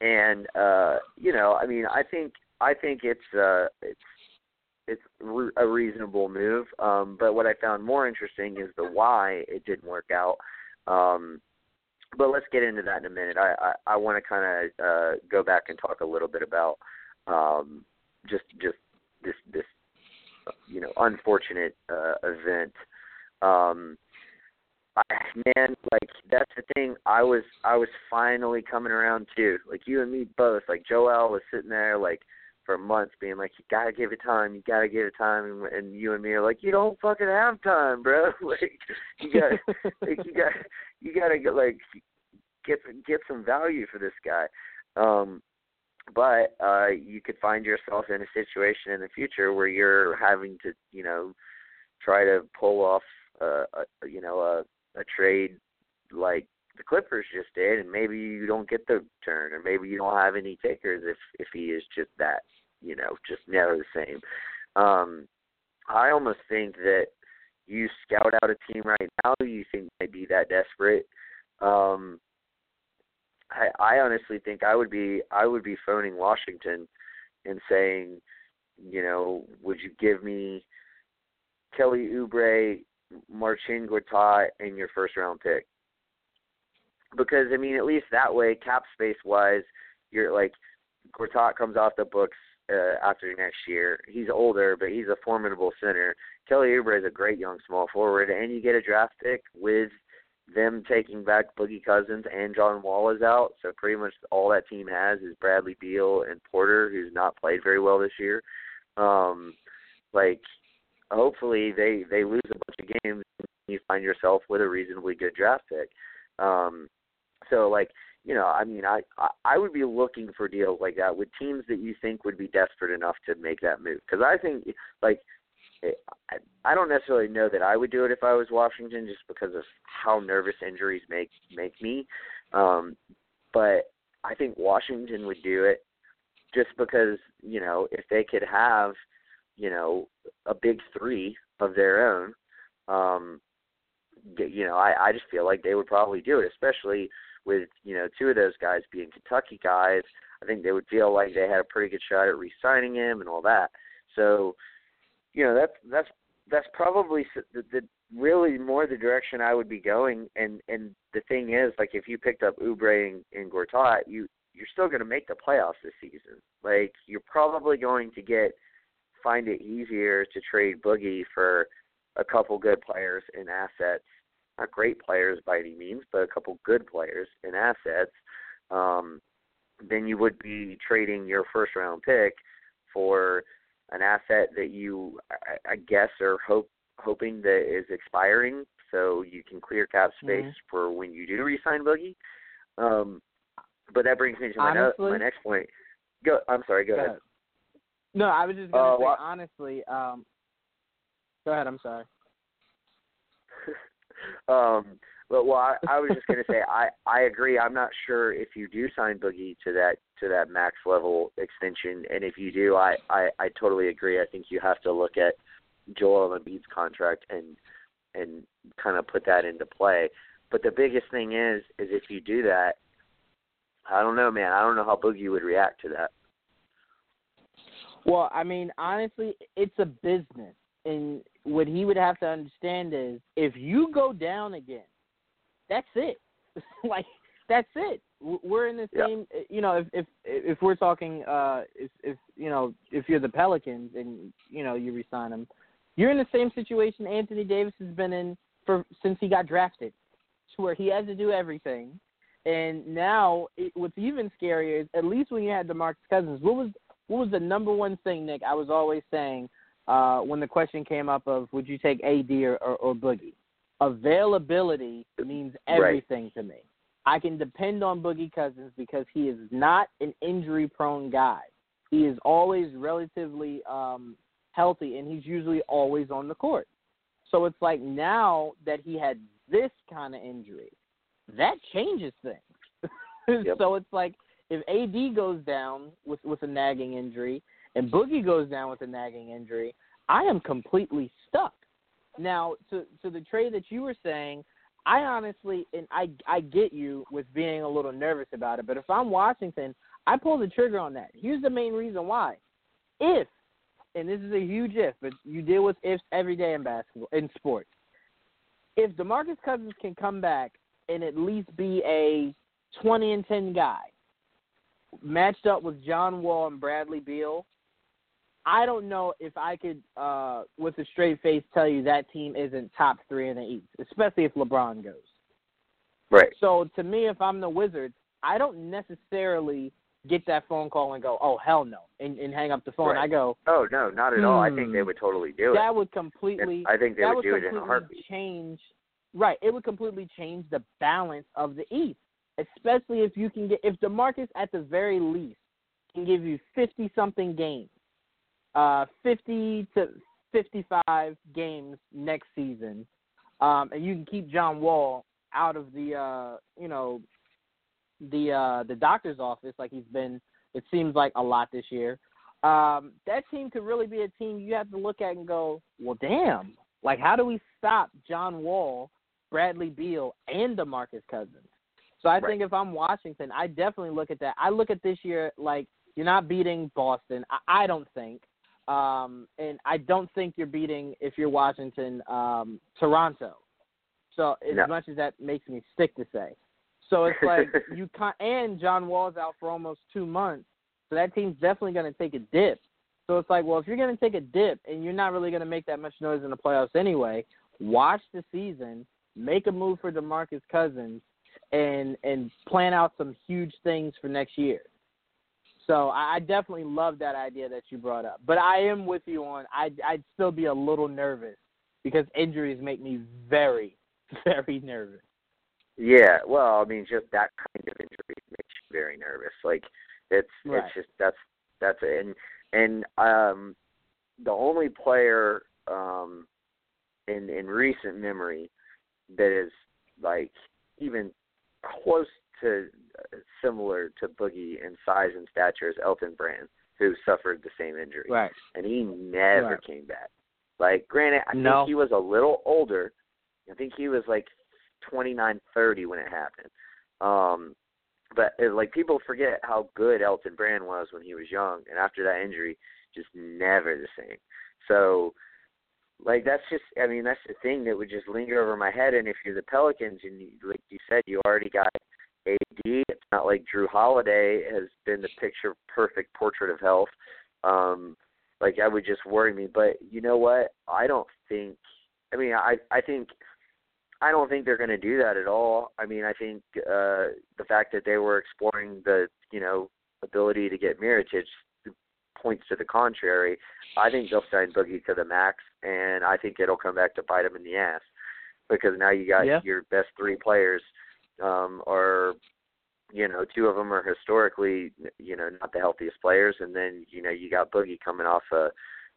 A: and uh you know, I mean, I think I think it's uh it's it's a reasonable move. Um but what I found more interesting is the why it didn't work out. Um but let's get into that in a minute. I I, I want to kind of uh, go back and talk a little bit about um, just just this this you know unfortunate uh, event. Um, I, man, like that's the thing. I was I was finally coming around too. Like you and me both. Like Joel was sitting there like for months being like, you gotta give it time, you gotta give it time, and, and you and me are like, you don't fucking have time, bro. like you got, like you gotta, you gotta get like get get some value for this guy. Um, but uh, you could find yourself in a situation in the future where you're having to, you know, try to pull off, uh, a, you know, a, a trade like the Clippers just did, and maybe you don't get the turn, or maybe you don't have any takers if if he is just that, you know, just never the same. Um, I almost think that you scout out a team right now you think might be that desperate. Um, I, I honestly think I would be I would be phoning Washington and saying, you know, would you give me Kelly Oubre, Marcin Gortat, and your first round pick? Because I mean, at least that way, cap space wise, you're like Gortat comes off the books uh, after next year. He's older, but he's a formidable center. Kelly Oubre is a great young small forward, and you get a draft pick with them taking back Boogie Cousins and John Wall is out. So pretty much all that team has is Bradley Beal and Porter, who's not played very well this year. Um, like, hopefully they they lose a bunch of games and you find yourself with a reasonably good draft pick. Um, so like you know, I mean, I I would be looking for deals like that with teams that you think would be desperate enough to make that move. Because I think, like, I, I don't necessarily know that I would do it if I was Washington, just because of how nervous injuries make make me. Um, but I think Washington would do it just because you know if they could have you know a big three of their own. Um, you know, I I just feel like they would probably do it, especially with you know two of those guys being Kentucky guys, I think they would feel like they had a pretty good shot at re-signing him and all that. So, you know, that's that's that's probably the, the really more the direction I would be going. And and the thing is, like if you picked up Oubre and, and Gortat, you you're still going to make the playoffs this season. Like you're probably going to get find it easier to trade Boogie for a couple good players and assets not great players by any means, but a couple good players and assets, um, then you would be trading your first round pick for an asset that you, I, I guess, are hope hoping that is expiring, so you can clear cap space
B: mm-hmm.
A: for when you do resign Boogie. Um, but that brings me to my,
B: honestly,
A: no, my next point. Go. I'm sorry. Go,
B: go
A: ahead.
B: ahead. No, I was just going to
A: uh,
B: say
A: well,
B: honestly. Um, go ahead. I'm sorry.
A: Um, but well, I, I was just going to say I I agree. I'm not sure if you do sign Boogie to that to that max level extension, and if you do, I I, I totally agree. I think you have to look at Joel Embiid's contract and and kind of put that into play. But the biggest thing is is if you do that, I don't know, man. I don't know how Boogie would react to that.
B: Well, I mean, honestly, it's a business and what he would have to understand is if you go down again, that's it. like that's it. We're in the same.
A: Yeah.
B: You know, if if if we're talking, uh, if if you know, if you're the Pelicans and you know you resign him, you're in the same situation Anthony Davis has been in for since he got drafted, to where he has to do everything. And now, it, what's even scarier is at least when you had DeMarcus Cousins, what was what was the number one thing, Nick? I was always saying uh, when the question came up of would you take AD or, or, or Boogie. Availability means everything
A: right.
B: to me. I can depend on Boogie Cousins because he is not an injury prone guy. He is always relatively um, healthy and he's usually always on the court. So it's like now that he had this kind of injury, that changes things.
A: yep.
B: So it's like if AD goes down with with a nagging injury, and Boogie goes down with a nagging injury, I am completely stuck. Now, to to the trade that you were saying, I honestly and I I get you with being a little nervous about it, but if I'm Washington, I pull the trigger on that. Here's the main reason why. If and this is a huge if, but you deal with ifs every day in basketball in sports. If DeMarcus Cousins can come back and at least be a 20 and 10 guy, matched up with John Wall and Bradley Beal, I don't know if I could, uh, with a straight face, tell you that team isn't top three in the East, especially if LeBron goes.
A: Right.
B: So to me, if I'm the Wizards, I don't necessarily get that phone call and go, "Oh hell no," and, and hang up the phone.
A: Right.
B: I go,
A: "Oh no, not at
B: hmm,
A: all." I think they would totally do it.
B: That would completely.
A: I think they would,
B: would
A: do it in a heartbeat.
B: Change. Right. It would completely change the balance of the East, especially if you can get if DeMarcus at the very least can give you 50 something games, uh, 50 to 55 games next season, um, and you can keep John Wall out of the uh, you know the uh, the doctor's office like he's been. It seems like a lot this year. Um, that team could really be a team you have to look at and go, well, damn. Like, how do we stop John Wall, Bradley Beal, and DeMarcus Cousins? So I
A: right.
B: think if I'm Washington, I definitely look at that. I look at this year like you're not beating Boston. I, I don't think. Um, and I don't think you're beating if you're Washington um, Toronto. So as
A: no.
B: much as that makes me sick to say, so it's like you can't. and John Wall's out for almost two months, so that team's definitely going to take a dip. So it's like, well, if you're going to take a dip and you're not really going to make that much noise in the playoffs anyway, watch the season, make a move for DeMarcus Cousins, and and plan out some huge things for next year. So I, I definitely love that idea that you brought up. But I am with you on I'd I'd still be a little nervous because injuries make me very, very nervous.
A: Yeah, well, I mean, just that kind of injury makes you very nervous. Like it's
B: right.
A: it's just that's that's it. and and um the only player um in in recent memory that is like even close to uh, similar to Boogie in size and stature as Elton Brand, who suffered the same injury,
B: right?
A: And he never
B: right.
A: came back. Like, granted, I
B: no.
A: think he was a little older. I think he was like twenty nine, thirty when it happened. Um, but it, like people forget how good Elton Brand was when he was young, and after that injury, just never the same. So, like that's just, I mean, that's the thing that would just linger over my head. And if you're the Pelicans, and you, like you said, you already got AD. It's not like Jrue Holiday has been the picture perfect portrait of health. Um, like that would just worry me. But you know what? I don't think. I mean, I I think I don't think they're going to do that at all. I mean, I think uh, the fact that they were exploring the you know ability to get Mirotic points to the contrary. I think they'll sign Boogie to the max, and I think it'll come back to bite them in the ass because now you got
B: yeah.
A: your best three players um, are you know two of them are historically you know not the healthiest players, and then you know you got Boogie coming off a,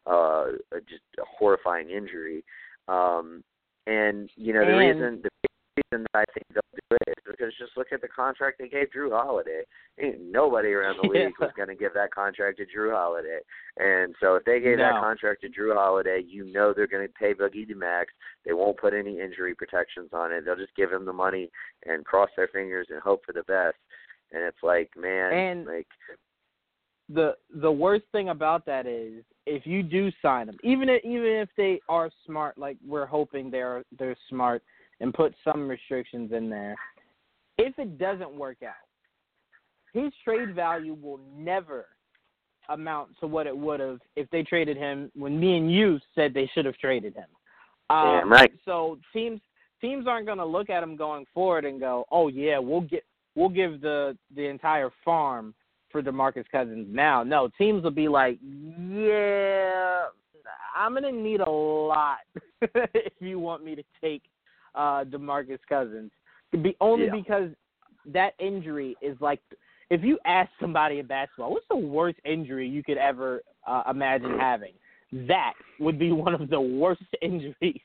A: uh, a just a horrifying injury. Um, and you know the reason the reason that I think they'll do it is because just look at the contract they gave Jrue Holiday. Ain't nobody around the league
B: yeah.
A: was going to give that contract to Jrue Holiday. And so if they gave
B: no.
A: that contract to Jrue Holiday, you know they're going to pay Boogie the max. They won't put any injury protections on it. They'll just give him the money and cross their fingers and hope for the best. And it's like, man,
B: and
A: like
B: the the worst thing about that is if you do sign them, even if, even if they are smart, like we're hoping they're they're smart and put some restrictions in there. If it doesn't work out, his trade value will never amount to what it would have if they traded him when me and you said they should have traded him. Um,
A: Damn right.
B: So teams teams aren't going to look at him going forward and go, "Oh yeah, we'll get we'll give the the entire farm for DeMarcus Cousins now." No, teams will be like, "Yeah, I'm going to need a lot if you want me to take uh DeMarcus Cousins." Be only
A: Yeah.
B: because that injury is like if you ask somebody in basketball, what's the worst injury you could ever uh, imagine having? That would be one of the worst injuries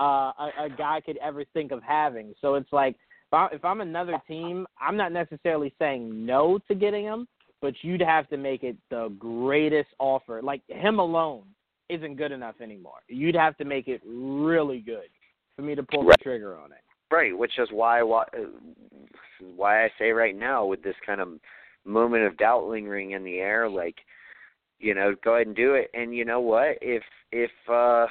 B: uh, a, a guy could ever think of having. So it's like if, I, if I'm another team, I'm not necessarily saying no to getting him, but you'd have to make it the greatest offer. Like him alone isn't good enough anymore. You'd have to make it really good for me to pull
A: Right.
B: the trigger on it.
A: Right, which is why why why I say right now with this kind of moment of doubt lingering in the air, like you know, go ahead and do it. And you know what? If if uh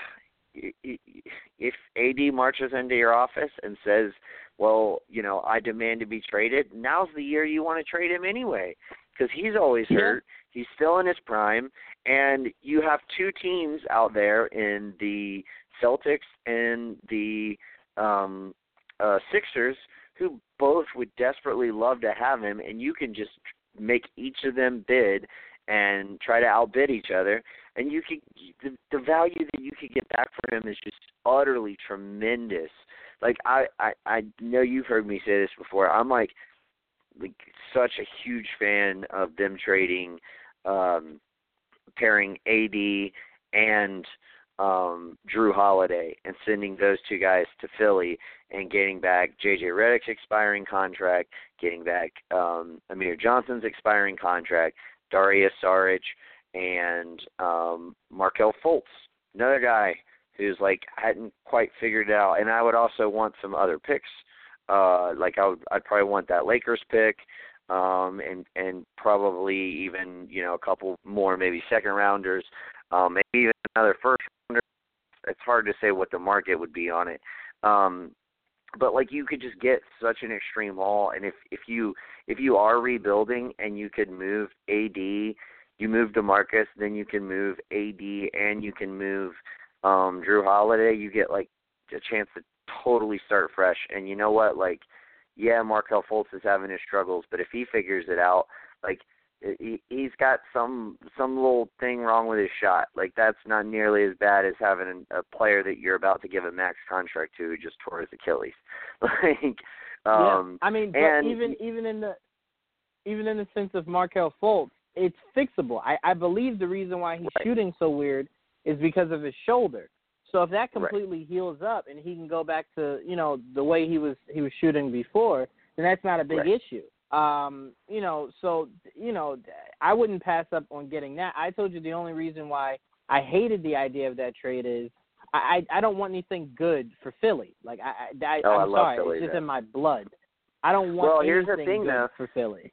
A: if AD marches into your office and says, "Well, you know, I demand to be traded," now's the year you want to trade him anyway, because he's always
B: Yeah.
A: hurt. He's still in his prime, and you have two teams out there in the Celtics and the um uh Sixers who both would desperately love to have him and you can just make each of them bid and try to outbid each other. And you could the, the value that you could get back for him is just utterly tremendous. Like I, I i know you've heard me say this before. I'm like like such a huge fan of them trading um pairing AD and um Jrue Holiday and sending those two guys to Philly and getting back JJ Redick's expiring contract, getting back um Amir Johnson's expiring contract, Dario Saric and um Markelle Fultz, another guy who's like hadn't quite figured it out. And I would also want some other picks. Uh like I would I'd probably want that Lakers pick um and and probably even, you know, a couple more maybe second rounders, um maybe even another first rounder. It's hard to say what the market would be on it. Um but like you could just get such an extreme haul and if if you if you are rebuilding and you could move AD, you move DeMarcus, then you can move AD and you can move um Jrue Holiday, you get like a chance to totally start fresh. And you know what? Like yeah, Markelle Fultz is having his struggles, but if he figures it out, like he, he's got some some little thing wrong with his shot. Like that's not nearly as bad as having a player that you're about to give a max contract to who just tore his Achilles. like, um,
B: yeah, I mean,
A: and,
B: even even in the even in the sense of Markelle Fultz, it's fixable. I, I believe the reason why he's
A: right.
B: shooting so weird is because of his shoulder. So if that
A: Right.
B: completely heals up and he can go back to you know the way he was he was shooting before, then that's not a big
A: Right.
B: issue. Um, you know, so you know, I wouldn't pass up on getting that. I told you the only reason why I hated the idea of that trade is I I, I don't want anything good for Philly. Like I I, I
A: Oh, I
B: I'm
A: love
B: sorry,
A: Philly,
B: it's just in my blood. I don't want
A: Well, here's the thing, though.
B: for Philly.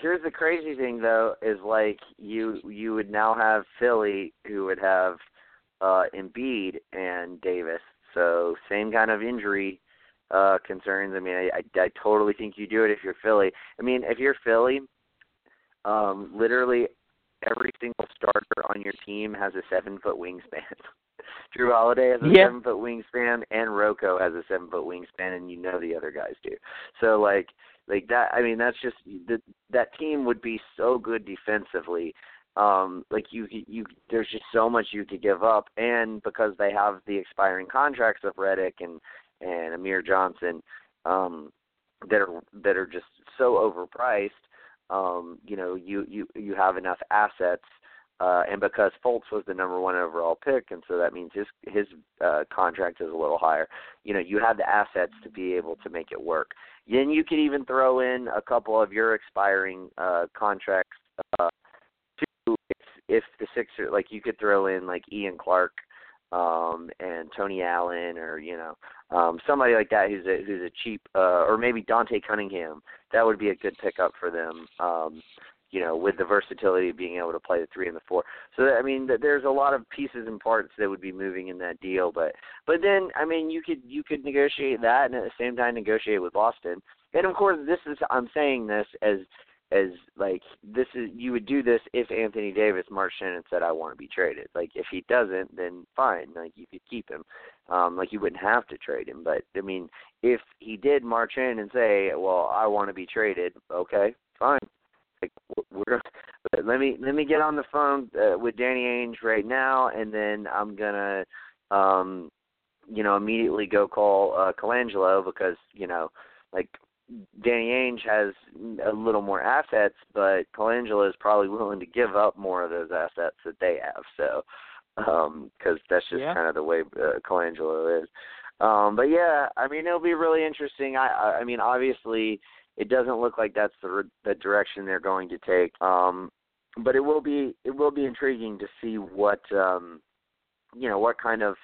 A: here's the crazy thing though is like you you would now have Philly who would have uh Embiid and Davis. So same kind of injury uh concerns. I mean I, I I totally think you do it if you're Philly. I mean if you're Philly, um literally every single starter on your team has a seven foot wingspan. Jrue Holiday has a
B: Yeah.
A: seven foot wingspan and Rocco has a seven foot wingspan and you know the other guys do. So like like that I mean that's just that that team would be so good defensively. Um like you you there's just so much you could give up and because they have the expiring contracts of Redick and and Amir Johnson um that are that are just so overpriced um you know you you you have enough assets uh and because Fultz was the number 1 overall pick and so that means his his uh contract is a little higher you know you have the assets to be able to make it work. Then you could even throw in a couple of your expiring uh contracts uh if if the Sixers like you could throw in like Ian Clark um and Tony Allen or you know um somebody like that who's a who's a cheap uh or maybe Dante Cunningham. That would be a good pickup for them um you know with the versatility of being able to play the 3 and the 4 so that, I mean th- there's a lot of pieces and parts that would be moving in that deal but but then I mean you could you could negotiate that and at the same time negotiate with Boston. And of course this is I'm saying this as as like this is you would do this if Anthony Davis marched in and said I want to be traded. Like if he doesn't, then fine. Like you could keep him. Um, like you wouldn't have to trade him. But I mean, if he did march in and say, "Well, I want to be traded," okay, fine. Like we're gonna but let me let me get on the phone uh, with Danny Ainge right now, and then I'm gonna, um, you know, immediately go call uh, Colangelo because you know, like Danny Ainge has a little more assets, but Colangelo is probably willing to give up more of those assets that they have. So, because that's just
B: Yeah.
A: kind of the way uh, Colangelo is. Um, but yeah, I mean, it'll be really interesting. I, I, I mean, obviously, it doesn't look like that's the re- the direction they're going to take. Um, but it will be it will be intriguing to see what um, you know what kind of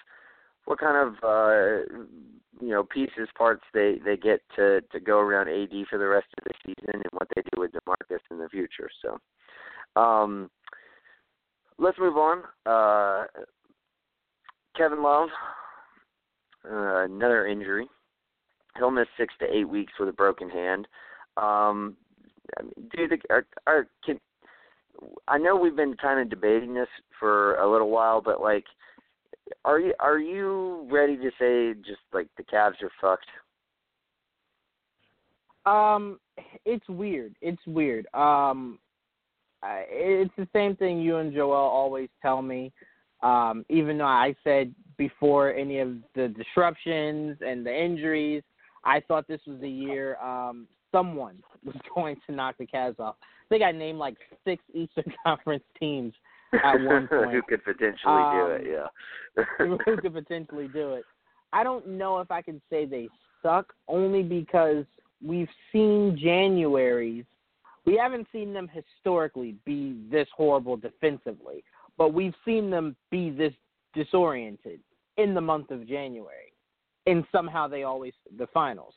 A: what kind of uh, you know pieces parts they they get to to go around AD for the rest of the season and what they do with DeMarcus in the future. So um, let's move on. Uh, Kevin Love, uh, another injury. He'll miss six to eight weeks with a broken hand. Um, I mean, do are, are can I know we've been kind of debating this for a little while, but like are you are you ready to say just like the Cavs are fucked?
B: Um, it's weird. It's weird. Um, it's the same thing you and Joel always tell me. Um, even though I said before any of the disruptions and the injuries, I thought this was the year. Um, someone was going to knock the Cavs off. I think I named like six Eastern Conference teams at one point.
A: who could potentially
B: um,
A: do it? Yeah.
B: who could potentially do it. I don't know if I can say they suck, only because we've seen Januaries. We haven't seen them historically be this horrible defensively, but we've seen them be this disoriented in the month of January, and somehow they always the finals.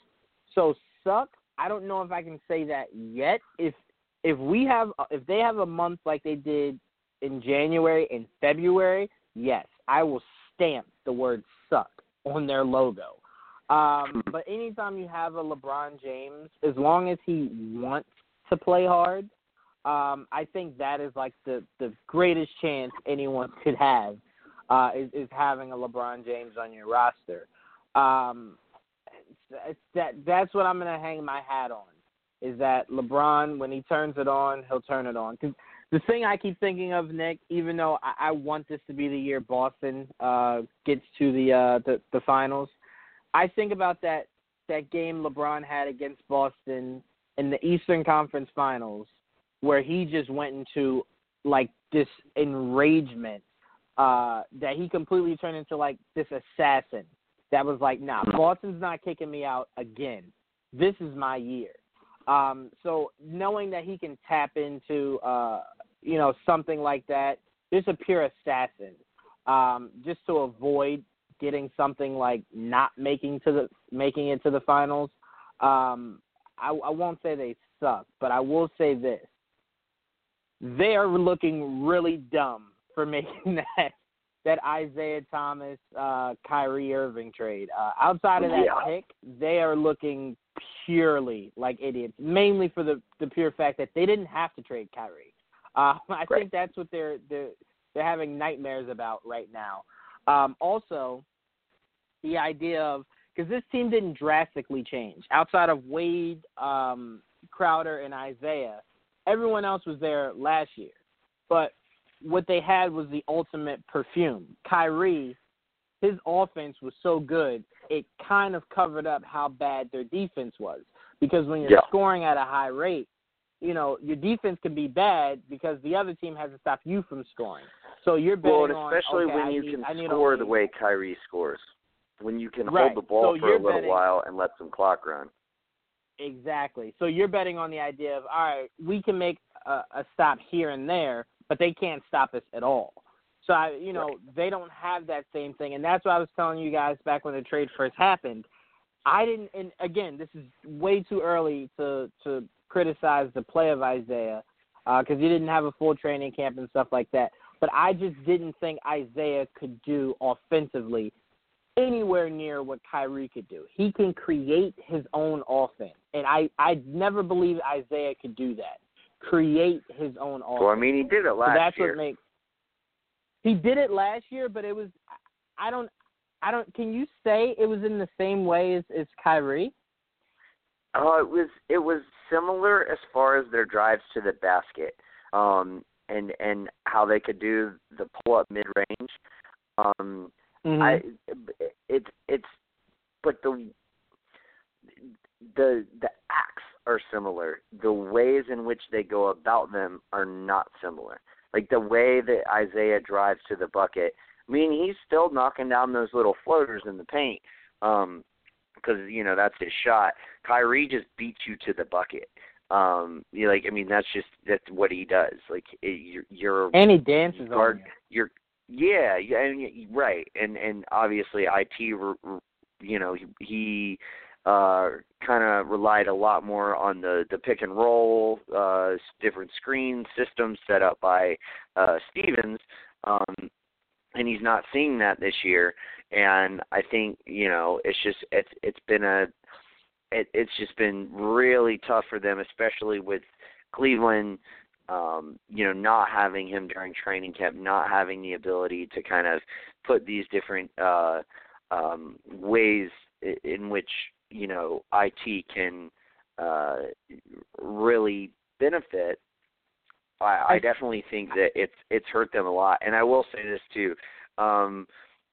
B: So suck. I don't know if I can say that yet. If if we have if they have a month like they did in January and February, yes, I will stamp the word suck on their logo. Um, but anytime you have a LeBron James, as long as he wants to play hard, um, I think that is like the the greatest chance anyone could have uh, is, is having a LeBron James on your roster. Um, it's, that that's what I'm gonna hang my hat on. Is that LeBron when he turns it on, he'll turn it on. Cause the thing I keep thinking of, Nick, even though I, I want this to be the year Boston uh, gets to the, uh, the the finals, I think about that that game LeBron had against Boston in the Eastern Conference Finals, where he just went into like this enragement uh, that he completely turned into like this assassin. That was like, nah, Boston's not kicking me out again. This is my year. Um, so knowing that he can tap into, uh, you know, something like that, just a pure assassin, um, just to avoid getting something like not making to the making it to the finals. Um, I, I won't say they suck, but I will say this: they are looking really dumb for making that that Isaiah Thomas, uh, Kyrie Irving trade. Uh, outside of that
A: Yeah.
B: pick, they are looking purely like idiots. Mainly for the the pure fact that they didn't have to trade Kyrie. Uh, I think that's what they're they're they're having nightmares about right now. Um, also, the idea of because this team didn't drastically change outside of Wade, um, Crowder, and Isaiah. Everyone else was there last year, but what they had was the ultimate perfume. Kyrie, his offense was so good, it kind of covered up how bad their defense was. Because when you're
A: Yeah.
B: scoring at a high rate, you know, your defense can be bad because the other team has to stop you from scoring. So you're betting
A: Well, and
B: on
A: especially
B: okay,
A: when you
B: need,
A: can
B: need
A: score the way Kyrie scores, when you can
B: Right.
A: hold the ball
B: So
A: for a little
B: betting-
A: while and let some clock run.
B: Exactly. So you're betting on the idea of all right, we can make a, a stop here and there, but they can't stop us at all. So I, you know,
A: Right.
B: they don't have that same thing, and that's what I was telling you guys back when the trade first happened. I didn't, and again, this is way too early to to criticize the play of Isaiah uh, because he didn't have a full training camp and stuff like that. But I just didn't think Isaiah could do offensively anywhere near what Kyrie could do. He can create his own offense, and I I never believed Isaiah could do that. Create his own offense.
A: Well, I mean, he did it
B: So
A: last
B: that's
A: year.
B: what makes. He did it last year, but it was. I don't. I don't. Can you say it was in the same way as as Kyrie?
A: Uh, it was it was similar as far as their drives to the basket, um, and and how they could do the pull up mid range. Um,
B: Mm-hmm.
A: I it's it's but the the the acts are similar. The ways in which they go about them are not similar. Like the way that Isaiah drives to the bucket. I mean, he's still knocking down those little floaters in the paint. Um because you know that's his shot. Kyrie just beats you to the bucket. Um, you like I mean that's just that's what he does. Like it, you're you're
B: and he dances
A: guard-
B: on you.
A: you're yeah, yeah, right, and and obviously it, you know, he, he uh kind of relied a lot more on the the pick and roll, uh different screen systems set up by uh Stevens, um, and he's not seeing that this year, and I think you know it's just it's it's been a it, it's just been really tough for them, especially with Cleveland um, you know, not having him during training camp, not having the ability to kind of put these different uh, um, ways in which you know IT can uh, really benefit. I, I definitely think that it's it's hurt them a lot, and I will say this too. Um,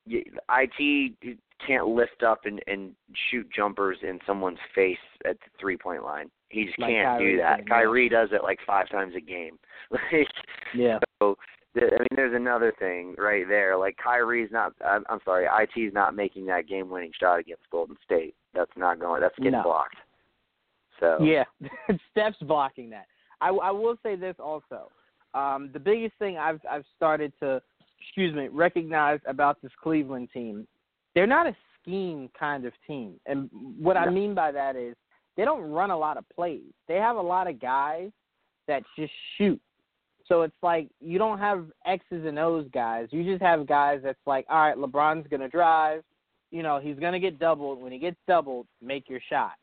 A: IT can't lift up and, and shoot jumpers in someone's face at the three point line. He just
B: Like
A: can't
B: Kyrie
A: do that.
B: yeah.
A: Kyrie does it like five times a game. Like
B: Yeah.
A: so, I mean, there's another thing right there. Like Kyrie's not. I'm, I'm sorry, IT's not making that game-winning shot against Golden State. That's not going. That's getting
B: No.
A: blocked. So
B: Yeah, Steph's blocking that. I, I will say this also. Um, the biggest thing I've I've started to, excuse me, recognize about this Cleveland team, they're not a scheme kind of team, and what I mean by that is they don't run a lot of plays. They have a lot of guys that just shoot. So it's like you don't have X's and O's guys. You just have guys that's like, all right, LeBron's gonna drive. You know, he's gonna get doubled. When he gets doubled, make your shot.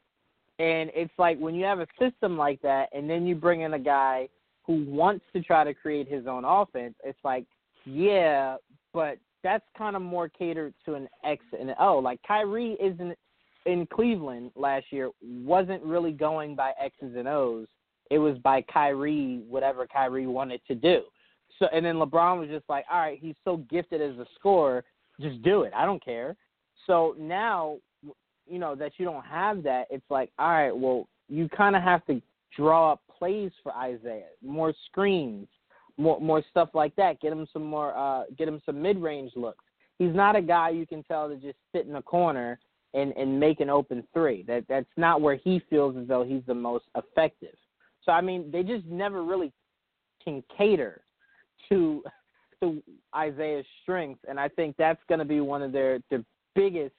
B: And it's like when you have a system like that, and then you bring in a guy who wants to try to create his own offense, it's like, yeah, but that's kind of more catered to an X and an O. Like Kyrie isn't in Cleveland last year, wasn't really going by X's and O's. It was by Kyrie, whatever Kyrie wanted to do. So, and then LeBron was just like, all right, he's so gifted as a scorer, just do it. I don't care. So now you know that you don't have that, it's like, all right, well, you kind of have to draw up plays for Isaiah, more screens, more more stuff like that. Get him some more, uh, get him some mid range looks. He's not a guy you can tell to just sit in a corner and and make an open three. That that's not where he feels as though he's the most effective. So I mean, they just never really can cater to to Isaiah's strengths, and I think that's going to be one of their their biggest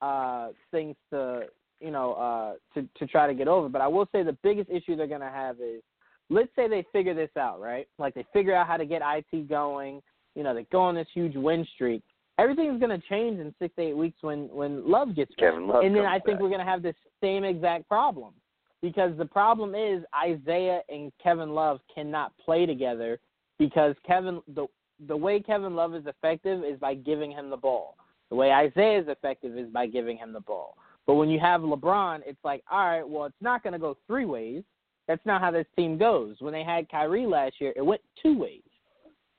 B: uh, things to you know uh, to to try to get over. But I will say the biggest issue they're going to have is let's say they figure this out, right? Like they figure out how to get IT going. You know, they go on this huge win streak. Everything's going to change in six to eight weeks when when Love gets back.
A: Kevin Love
B: and then I think
A: back.
B: we're going to have this same exact problem because the problem is Isaiah and Kevin Love cannot play together because Kevin the the way Kevin Love is effective is by giving him the ball. The way Isaiah is effective is by giving him the ball. But when you have LeBron, it's like, all right, well, it's not going to go three ways. That's not how this team goes. When they had Kyrie last year, it went two ways.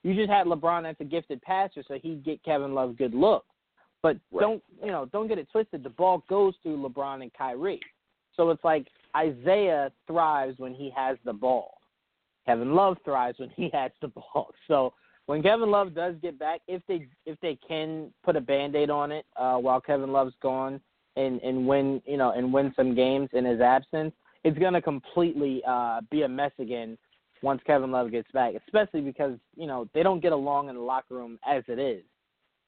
B: You just had LeBron as a gifted passer, so he'd get Kevin Love good looks. But
A: Right.
B: don't you know? Don't get it twisted. The ball goes through LeBron and Kyrie, so it's like Isaiah thrives when he has the ball. Kevin Love thrives when he has the ball. So when Kevin Love does get back, if they if they can put a band aid on it uh, while Kevin Love's gone and and win you know and win some games in his absence, it's gonna completely uh, be a mess again once Kevin Love gets back. Especially because you know they don't get along in the locker room as it is.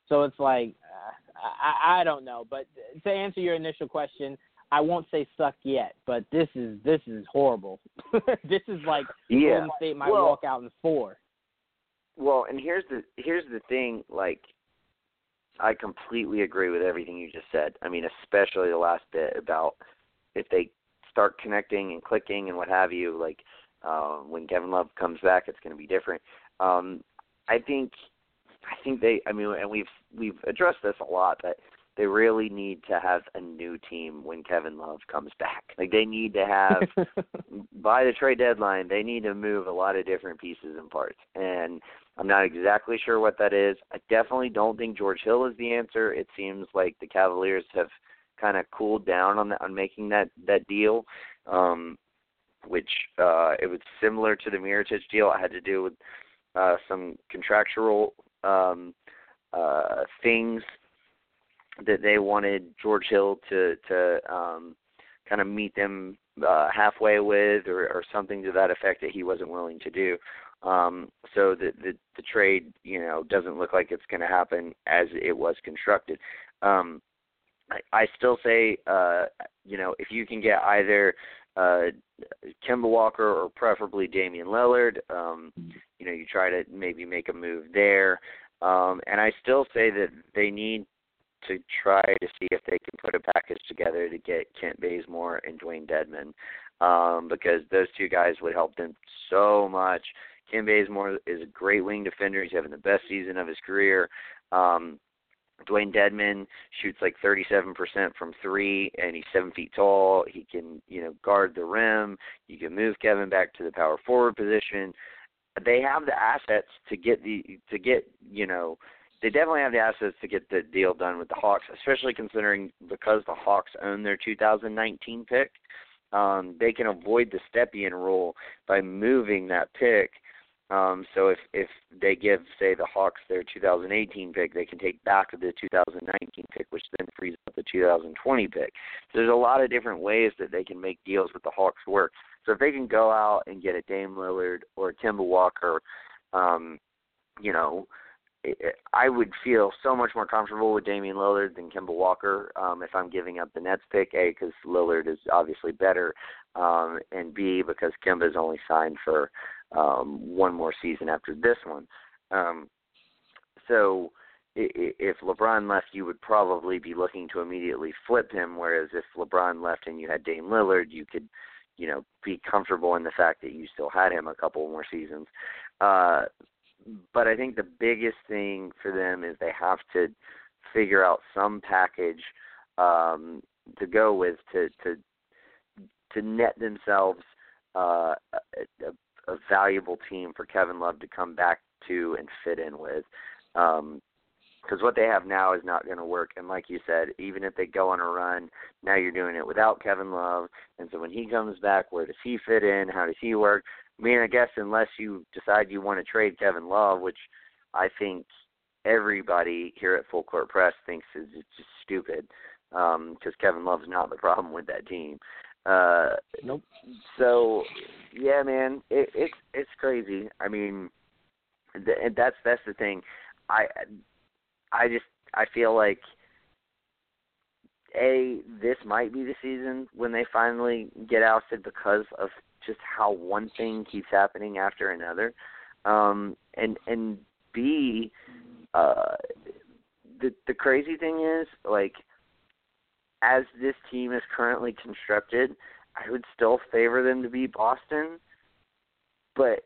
B: So it's like uh, I I don't know, but to answer your initial question, I won't say suck yet, but this is this is horrible. this is like
A: Yeah.
B: Golden State might
A: Well-
B: walk out in four.
A: Well, and here's the here's the thing. Like, I completely agree with everything you just said. I mean, especially the last bit about if they start connecting and clicking and what have you. Like, uh, when Kevin Love comes back, it's going to be different. Um, I think, I think they. I mean, and we've we've addressed this a lot, but they really need to have a new team when Kevin Love comes back. Like, they need to have by the trade deadline, they need to move a lot of different pieces and parts. And I'm not exactly sure what that is. I definitely don't think George Hill is the answer. It seems like the Cavaliers have kind of cooled down on that, on making that that deal, um, which uh, it was similar to the Mirotic deal. It had to do with uh, some contractual um, uh, things that they wanted George Hill to to um, kind of meet them uh, halfway with, or, or something to that effect that he wasn't willing to do. Um, so the, the the trade, you know, doesn't look like it's going to happen as it was constructed. Um, I, still say, uh, you know, if you can get either uh, Kemba Walker or preferably Damian Lillard, um, you know, you try to maybe make a move there. Um, and I still say that they need to try to see if they can put a package together to get Kent Bazemore and Dewayne Dedmon, um, because those two guys would help them so much. Kent Bazemore is a great wing defender. He's having the best season of his career. Um, Dewayne Dedmon shoots like 37% from three, and he's seven feet tall. He can, you know, guard the rim. You can move Kevin back to the power forward position. They have the assets to get the to get, you know, they definitely have the assets to get the deal done with the Hawks, especially considering because the Hawks own their 2019 pick. um, they can avoid the Stepien rule by moving that pick. Um, so if if they give say the Hawks their 2018 pick, they can take back the 2019 pick, which then frees up the 2020 pick. So there's a lot of different ways that they can make deals with the Hawks work. So if they can go out and get a Dame Lillard or a Kemba Walker, um, you know, I would feel so much more comfortable with Damian Lillard than Kemba Walker um, if I'm giving up the Nets pick. A, because Lillard is obviously better, um, and B, because Kemba is only signed for um, one more season after this one. Um, so if LeBron left, you would probably be looking to immediately flip him. Whereas if LeBron left and you had Dame Lillard, you could, you know, be comfortable in the fact that you still had him a couple more seasons. Uh, but I think the biggest thing for them is they have to figure out some package um, to go with to to to net themselves uh, a, a valuable team for Kevin Love to come back to and fit in with. Um, because what they have now is not going to work. And like you said, even if they go on a run, now you're doing it without Kevin Love. And so when he comes back, where does he fit in? How does he work? I mean, I guess unless you decide you want to trade Kevin Love, which I think everybody here at Full Court Press thinks is just stupid, because um, Kevin Love's not the problem with that team. Uh,
B: nope.
A: So, yeah, man, it, it's it's crazy. I mean, th- that's that's the thing. I I just I feel like a this might be the season when they finally get ousted because of just how one thing keeps happening after another. Um, and and B, uh, the the crazy thing is like as this team is currently constructed, I would still favor them to beat Boston, but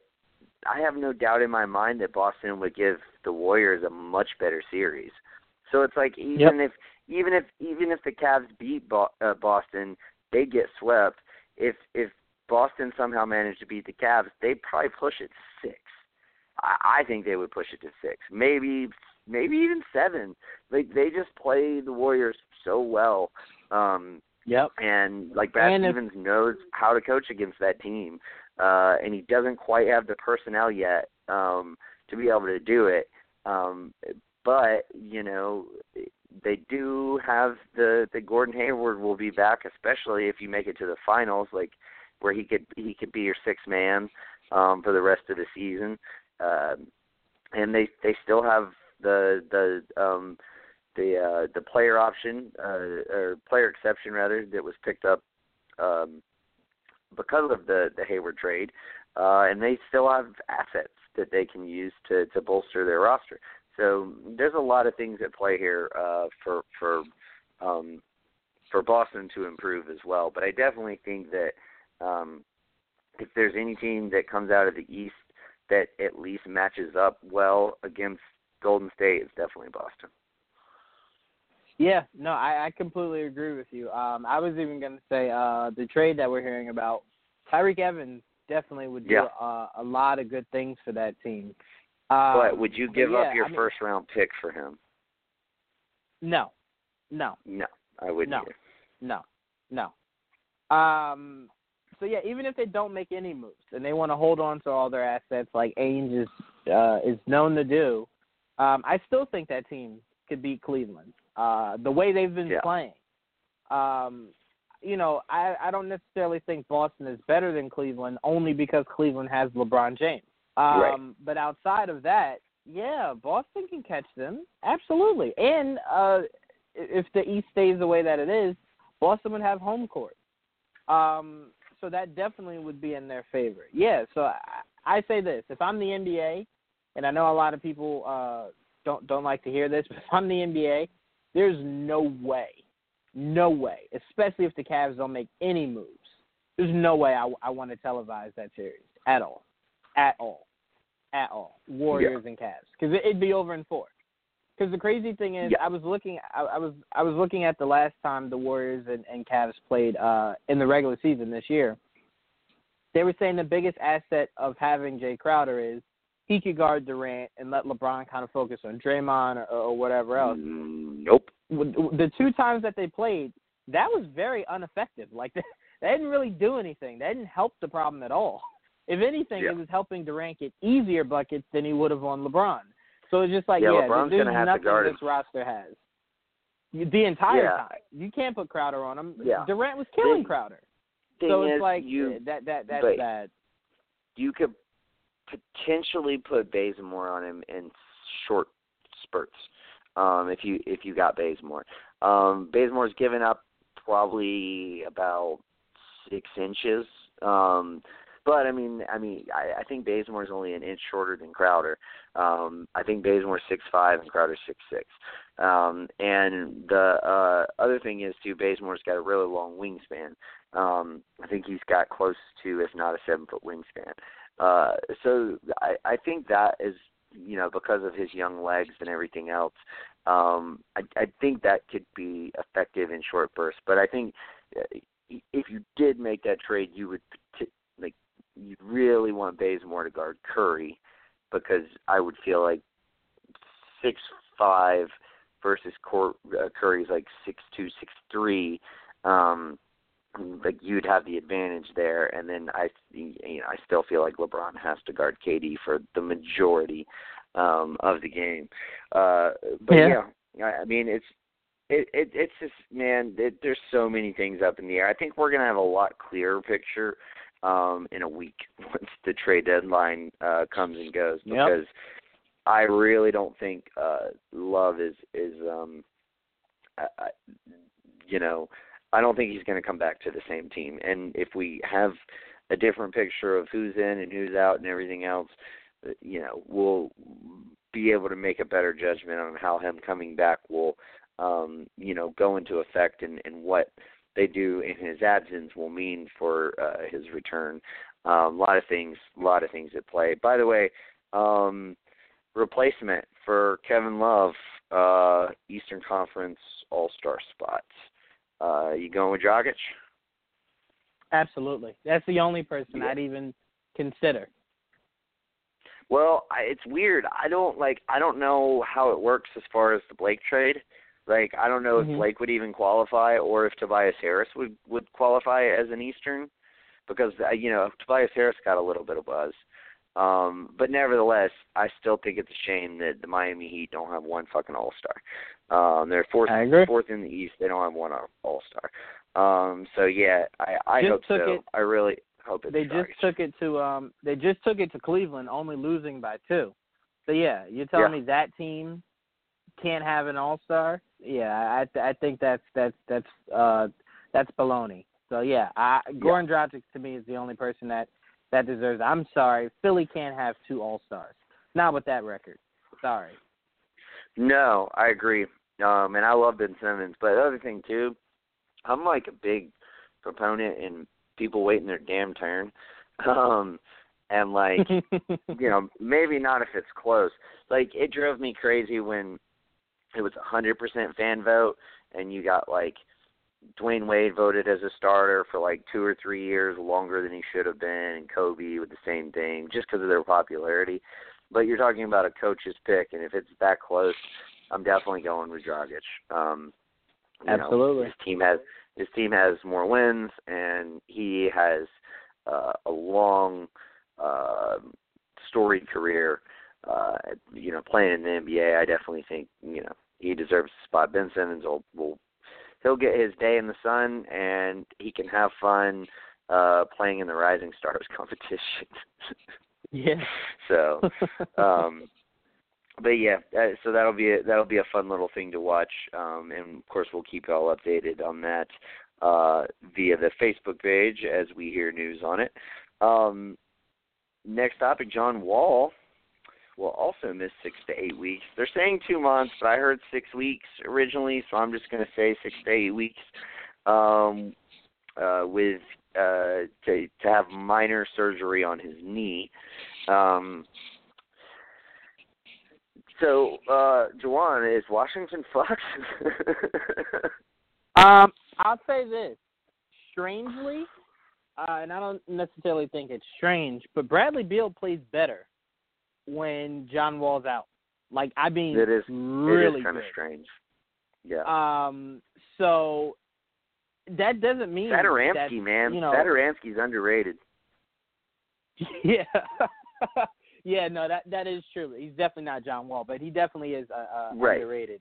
A: I have no doubt in my mind that Boston would give the Warriors a much better series. So it's like even
B: yep.
A: if even if even if the Cavs beat Bo- uh, Boston, they get swept. If if Boston somehow managed to beat the Cavs, they'd probably push it six. I, I think they would push it to six, maybe maybe even seven. Like they just play the Warriors so well. Um
B: Yep.
A: And like Brad
B: and
A: Stevens if, knows how to coach against that team. Uh and he doesn't quite have the personnel yet um to be able to do it. Um but, you know, they do have the the Gordon Hayward will be back, especially if you make it to the finals. Like where he could he could be your sixth man um, for the rest of the season. Uh, and they they still have the the um, the uh, the player option uh, or player exception rather that was picked up um, because of the the Hayward trade, uh, and they still have assets that they can use to to bolster their roster. So there's a lot of things at play here uh, for for um, for Boston to improve as well. But I definitely think that um, if there's any team that comes out of the East that at least matches up well against Golden State, is definitely Boston.
B: Yeah, no, I, I completely agree with you. Um, I was even going to say uh, the trade that we're hearing about, Tyreke Evans definitely would do
A: yeah.
B: a, a lot of good things for that team. Um,
A: but would you give
B: yeah,
A: up your
B: I mean,
A: first round pick for him?
B: No, no,
A: No, I wouldn't.
B: No.
A: either.
B: no, no. Um, so yeah, even if they don't make any moves and they want to hold on to all their assets, like Ainge is uh, is known to do, um, I still think that team could beat Cleveland. Uh, the way they've been
A: Yeah.
B: playing, um, you know, I, I don't necessarily think Boston is better than Cleveland only because Cleveland has LeBron James. Um,
A: Right.
B: But outside of that, yeah, Boston can catch them absolutely. And uh, if the East stays the way that it is, Boston would have home court. Um, so that definitely would be in their favor. Yeah. So I, I say this: if I'm the NBA, and I know a lot of people uh, don't don't like to hear this, but if I'm the NBA, there's no way, no way, especially if the Cavs don't make any moves. There's no way I, I want to televise that series at all, at all, at all. Warriors and Cavs because it, it'd be over in four. Because the crazy thing is,
A: Yeah.
B: I was looking, I, I was, I was looking at the last time the Warriors and, and Cavs played uh, in the regular season this year. They were saying the biggest asset of having Jae Crowder is he could guard Durant and let LeBron kind of focus on Draymond or, or whatever else.
A: Mm, Nope.
B: The two times that they played, that was very ineffective. Like they, didn't really do anything. They didn't help the problem at all. If anything,
A: Yeah.
B: it was helping Durant get easier buckets than he would have on LeBron. So it's just like,
A: Yeah,
B: yeah,
A: LeBron's
B: there's
A: gonna have to
B: nothing this roster has. The entire
A: Yeah.
B: time, you can't put Crowder on him.
A: Yeah.
B: Durant was killing
A: Thing-
B: Crowder.
A: Thing
B: so
A: is,
B: it's like
A: you
B: that that that's
A: but-
B: bad.
A: you could potentially put Bazemore on him in short spurts. Um, if you if you got Bazemore, um, Bazemore's given up probably about six inches. Um, but I mean, I mean, I, I think Bazemore's only an inch shorter than Crowder. Um, I think Bazemore's six five and Crowder's six six. Um, and the uh, other thing is too, Bazemore's got a really long wingspan. Um, I think he's got close to, if not a seven foot wingspan. Uh, so I, I think that is, you know, because of his young legs and everything else. Um, I, I think that could be effective in short bursts. But I think uh, if you did make that trade, you would like you really want Bazemore to guard Curry because I would feel like six five versus Cor- uh, Curry's like six two six three. Um, like you'd have the advantage there, and then I, you know, I still feel like LeBron has to guard KD for the majority um, of the game. Uh, but
B: Yeah.
A: yeah, I, mean it's it, it it's just man, it, there's so many things up in the air. I think we're gonna have a lot clearer picture um, in a week once the trade deadline uh, comes and goes
B: Yep.
A: because I really don't think uh, Love is is um, I, I, you know I don't think he's going to come back to the same team. And if we have a different picture of who's in and who's out and everything else, uh, you know, we'll be able to make a better judgment on how him coming back will, um, you know, go into effect and, and what they do in his absence will mean for uh, his return. Um, a lot of things, a lot of things at play. By the way, um, replacement for Kevin Love, uh, Eastern Conference All Star spots. Uh, you going with Dragic?
B: Absolutely, that's the only person
A: Yeah.
B: I'd even consider.
A: Well, I, it's weird. I don't like. I don't know how it works as far as the Blake trade. Like, I don't know
B: Mhm.
A: if Blake would even qualify, or if Tobias Harris would would qualify as an Eastern, because uh, you know Tobias Harris got a little bit of buzz. Um, but nevertheless, I still think it's a shame that the Miami Heat don't have one fucking All Star. Um, they're fourth fourth in the East. They don't have one All Star. Um, so yeah, I I
B: Just
A: hope
B: took
A: so.
B: it-
A: I really hope it's
B: They just took it to um they just took it to Cleveland, only losing by two. So yeah, you're telling
A: Yeah.
B: me that team can't have an All Star? Yeah, I th- I think that's that's that's uh that's baloney. So yeah, I Goran Dragic to me is the only person that that deserves. I'm sorry, Philly can't have two All Stars. Not with that record. Sorry.
A: No, I agree. Um, and I love Ben Simmons, but the other thing too, I'm like a big proponent in people waiting their damn turn. Um, and like, you know, maybe not if it's close. Like it drove me crazy when it was a hundred percent fan vote, and you got like Dwyane Wade voted as a starter for like two or three years longer than he should have been, and Kobe with the same thing, just because of their popularity. But you're talking about a coach's pick, and if it's that close, I'm definitely going with Dragic. Um, you know,
B: Absolutely.
A: his team has his team has more wins, and he has uh, a long, uh, storied career. Uh, you know, playing in the NBA, I definitely think you know he deserves a spot. Ben Simmons will will he'll get his day in the sun, and he can have fun uh playing in the Rising Stars competition.
B: yeah.
A: so, um, but yeah, that, so that'll be a, that'll be a fun little thing to watch, um, and of course we'll keep you all updated on that uh, via the Facebook page as we hear news on it. Um, next topic, John Wall will also miss six to eight weeks. They're saying two months, but I heard six weeks originally, so I'm just going to say six to eight weeks. Um, uh, with uh, to to have minor surgery on his knee. Um, so, uh, Jawan, is Washington fucked?
B: Um, I'll say this. Strangely, uh, and I don't necessarily think it's strange, but Bradley Beal plays better when John Wall's out. Like I mean,
A: It is-
B: really
A: kind of strange. Yeah.
B: Um, so that doesn't mean
A: Satoransky, man.
B: You know,
A: Satoransky's underrated.
B: Yeah. yeah, no, that that is true. He's definitely not John Wall, but he definitely is uh, uh,
A: Right.
B: underrated.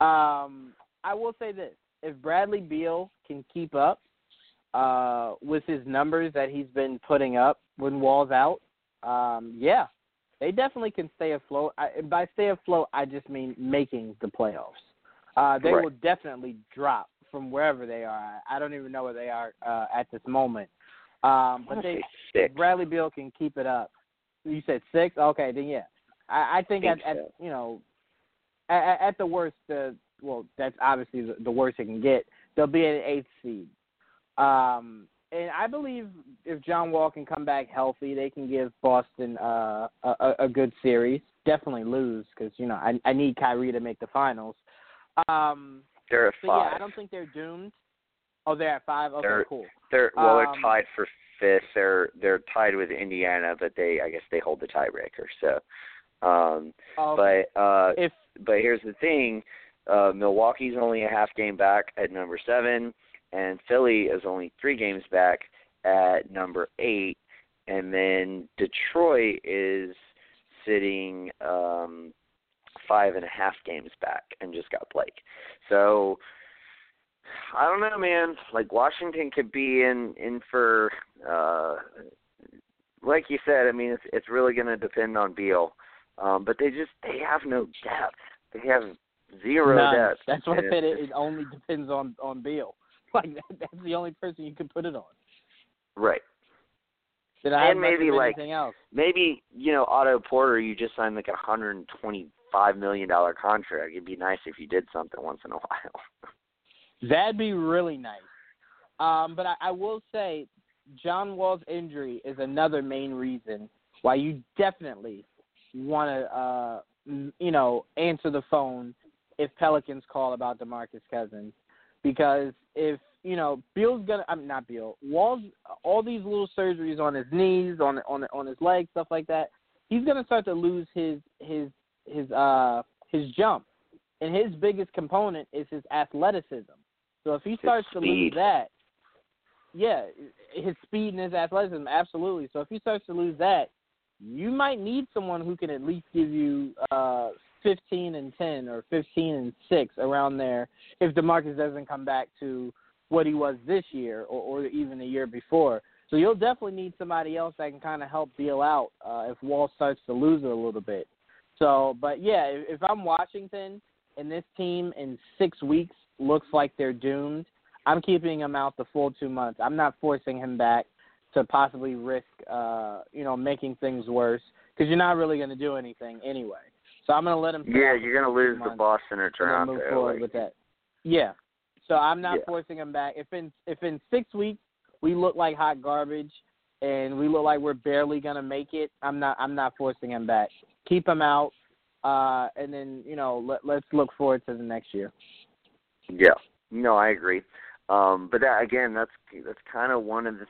B: Um, I will say this: if Bradley Beal can keep up uh, with his numbers that he's been putting up when Wall's out, um, yeah, they definitely can stay afloat. I, and by stay afloat, I just mean making the playoffs. Uh, they will definitely drop from wherever they are. I don't even know where they are uh, at this moment. Um, but they
A: six.
B: Bradley Beal can keep it up. You said six? Okay, then yeah. I, I think,
A: Think
B: at, at you know at, at the worst, the well, that's obviously the, the worst it can get. They'll be an eighth seed. Um, and I believe if John Wall can come back healthy, they can give Boston uh, a, a, good series. Definitely lose because you know I, I need Kyrie to make the finals. Um,
A: They're at five.
B: yeah, I don't think they're doomed. Oh, they're at five. Okay,
A: They're-
B: cool.
A: They're well, they're
B: Um,
A: tied for fifth. They're they're tied with Indiana, but they I guess they hold the tiebreaker. So, um,
B: Oh,
A: but uh,
B: if
A: but here's the thing: uh, Milwaukee's only a half game back at number seven, and Philly is only three games back at number eight, and then Detroit is sitting um, five and a half games back and just got Blake. So I don't know, man. Like Washington could be in in for uh like you said, I mean it's it's really gonna depend on Beal. Um but they just they have no depth. They have zero
B: none.
A: depth.
B: That's what I said. It, it only depends on on Beal. Like that, that's the only person you can put it on.
A: right.
B: Did I have
A: And
B: much
A: maybe, like? Maybe, you know, Otto Porter you just signed like a hundred and twenty five million dollar contract. It'd be nice if you did something once in a while.
B: That'd be really nice. Um, but I, I will say, John Wall's injury is another main reason why you definitely want to, uh, you know, answer the phone if Pelicans call about DeMarcus Cousins, because if you know Beal's gonna, I'm not Beal, Wall's all these little surgeries on his knees, on on on his legs, stuff like that. He's gonna start to lose his his his uh his jump, and his biggest component is his athleticism. So if he starts to lose that, yeah, his speed and his athleticism, absolutely. So if he starts to lose that, you might need someone who can at least give you uh 15 and 10 or 15 and 6 around there if DeMarcus doesn't come back to what he was this year or, or even the year before. So you'll definitely need somebody else that can kind of help deal out uh, if Wall starts to lose it a little bit. So, but yeah, if, if I'm Washington and this team in six weeks looks like they're doomed, I'm keeping him out the full two months. I'm not forcing him back to possibly risk, uh, you know, making things worse because you're not really going to do anything anyway. So I'm going to let him.
A: yeah, you're gonna lose to
B: months
A: Boston or Toronto.
B: move forward
A: like-
B: with that. Yeah. So I'm not
A: Yeah.
B: forcing him back. If in if in six weeks we look like hot garbage and we look like we're barely gonna make it, I'm not I'm not forcing him back. Keep him out, uh, and then you know let let's look forward to the next year.
A: Yeah, no, I agree. Um, but that again, that's that's kind of one of the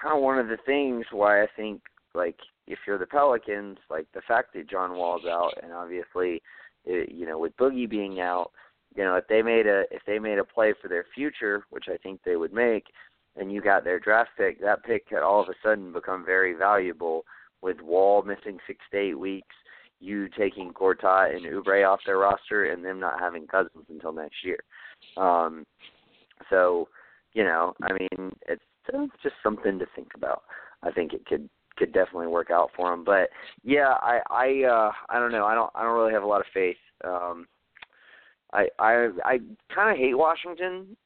A: kind of one of the things why I think like if you're the Pelicans, like the fact that John Wall's out, and obviously, it, you know, with Boogie being out, you know, if they made a if they made a play for their future, which I think they would make, and you got their draft pick, that pick could all of a sudden become very valuable. With Wall missing six to eight weeks, you taking Gortat and Oubre off their roster, and them not having Cousins until next year. Um, so, you know, I mean, it's, it's just something to think about. I think it could could definitely work out for him. But yeah, I I uh I don't know. I don't I don't really have a lot of faith. Um I I I kind of hate Washington.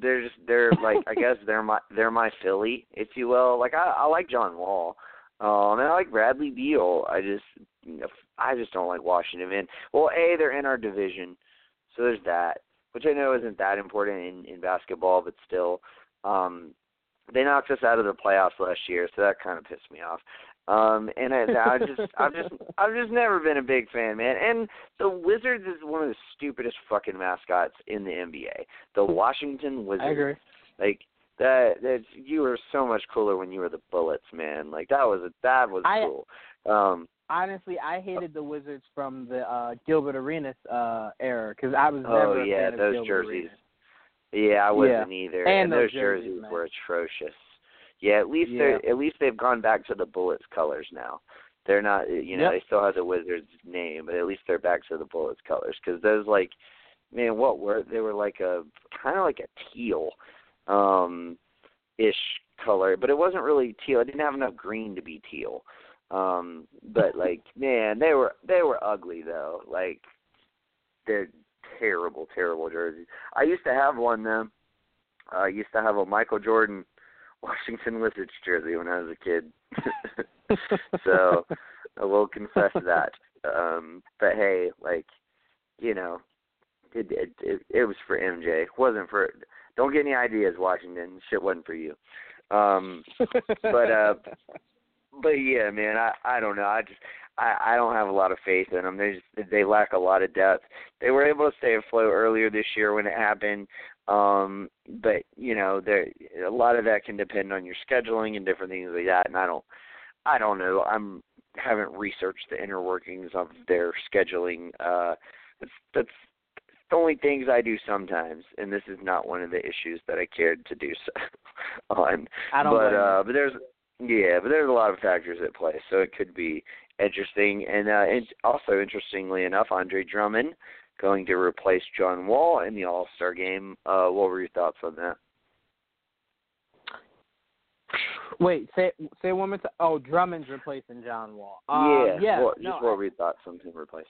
A: They're just they're like I guess they're my they're my Philly, if you will. Like I I like John Wall. Um and I like Bradley Beal. I just you know, I just don't like Washington. And Well, A, they're in our division. So there's that, which I know isn't that important in in basketball, but still um they knocked us out of the playoffs last year, so that kind of pissed me off. Um, and I, I just, I've just, I've just never been a big fan, man. And the Wizards is one of the stupidest fucking mascots in the NBA. The Washington Wizards.
B: I agree.
A: Like that, that you were so much cooler when you were the Bullets, man. Like that was, that was
B: I-
A: cool. Um,
B: Honestly, I hated the Wizards from the uh, Gilbert Arenas uh, era because I was
A: Oh,
B: never a
A: yeah, those jerseys.
B: Arenas.
A: Yeah, I wasn't
B: Yeah.
A: either.
B: And
A: those
B: those jerseys, man.
A: were atrocious. Yeah, at least
B: Yeah.
A: they're at least they've gone back to the Bullets colors now. They're not, you know,
B: Yep.
A: they still have the Wizards name, but at least they're back to the Bullets colors because those like, man, what were they were like a kind of like a teal, um, ish color, but it wasn't really teal. It didn't have enough green to be teal. Um, but like, man, they were they were ugly though. Like, they're terrible, terrible jerseys. I used to have one though. I used to have a Michael Jordan Washington Wizards jersey when I was a kid. so I will confess that. Um, but hey, like, you know, it, it it it was for MJ. It wasn't for. Don't get any ideas, Washington. Shit wasn't for you. Um, but uh, but yeah, man, I I don't know. I just I I don't have a lot of faith in them. They just they lack a lot of depth. They were able to stay afloat earlier this year when it happened. Um, but you know, there a lot of that can depend on your scheduling and different things like that. And I don't I don't know. I'm haven't researched the inner workings of their scheduling. Uh, that's that's the only things I do sometimes, and this is not one of the issues that I cared to do so on.
B: I don't
A: but
B: you.
A: uh, but there's yeah, but there's a lot of factors at play, so it could be interesting. And uh, and also interestingly enough, Andre Drummond going to replace John Wall in the All Star game. Uh, what were your thoughts on that?
B: Wait, say say one more time. Oh, Drummond's replacing John Wall. Um,
A: yeah,
B: yeah.
A: what,
B: no,
A: just what were your thoughts on him replacing?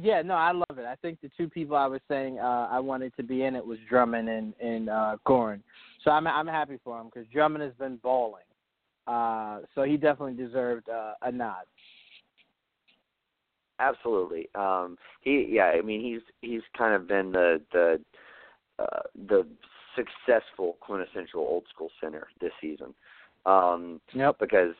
B: Yeah, no, I love it. I think the two people I was saying uh, I wanted to be in it was Drummond and and uh, Goran. So I'm I'm happy for him because Drummond has been balling. Uh, so he definitely deserved uh, a nod.
A: Absolutely. Um he yeah, I mean he's he's kind of been the the uh the successful quintessential old school center this season. Um
B: Yep.
A: because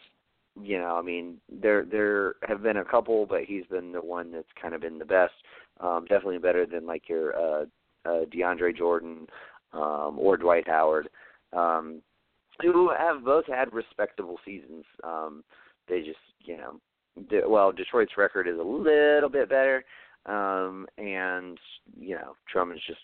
A: you know, I mean there there have been a couple but he's been the one that's kind of been the best. Um definitely better than like your uh uh DeAndre Jordan um or Dwight Howard. Um who have both had respectable seasons. Um they just, you know, De- well, Detroit's record is a little bit better, um, and you know Drummond's just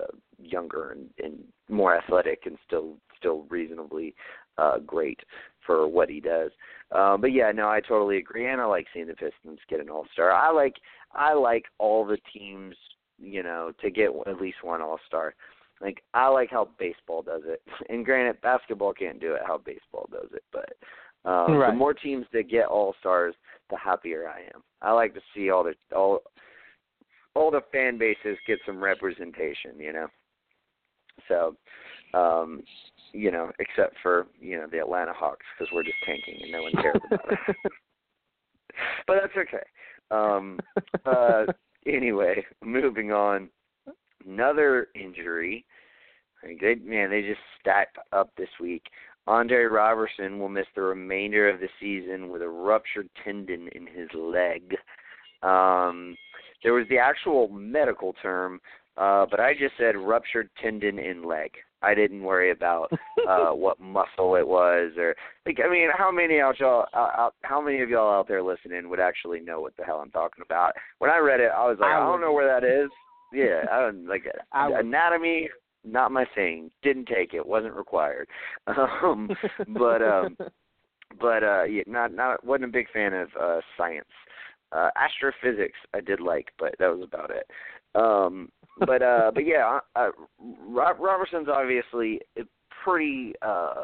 A: uh, younger and, and more athletic and still still reasonably uh, great for what he does. Um, but yeah, no, I totally agree, and I like seeing the Pistons get an All Star. I like I like all the teams, you know, to get at least one All Star. Like I like how baseball does it, and granted, basketball can't do it how baseball does it, but um,
B: Right.
A: the more teams that get All Stars, the happier I am. I like to see all the all all the fan bases get some representation, you know. So, um, you know, except for you know the Atlanta Hawks because we're just tanking and no one cares about it. but that's okay. Um, uh, anyway, moving on. Another injury. They, man, they just stacked up this week. Andre Roberson will miss the remainder of the season with a ruptured tendon in his leg. Um, there was the actual medical term, uh, but I just said ruptured tendon in leg. I didn't worry about uh, what muscle it was, or like I mean, how many out y'all, out, out, how many of y'all out there listening would actually know what the hell I'm talking about? When I read it, I was like,
B: I
A: I, don't know where that is. Yeah, I don't like
B: I would.
A: anatomy. Not my thing. Didn't take it. Wasn't required. Um, but um, but uh, yeah, not not wasn't a big fan of uh, science. Uh, astrophysics I did like, but that was about it. Um, but uh, but yeah, uh, Rob, Roberson's obviously pretty uh,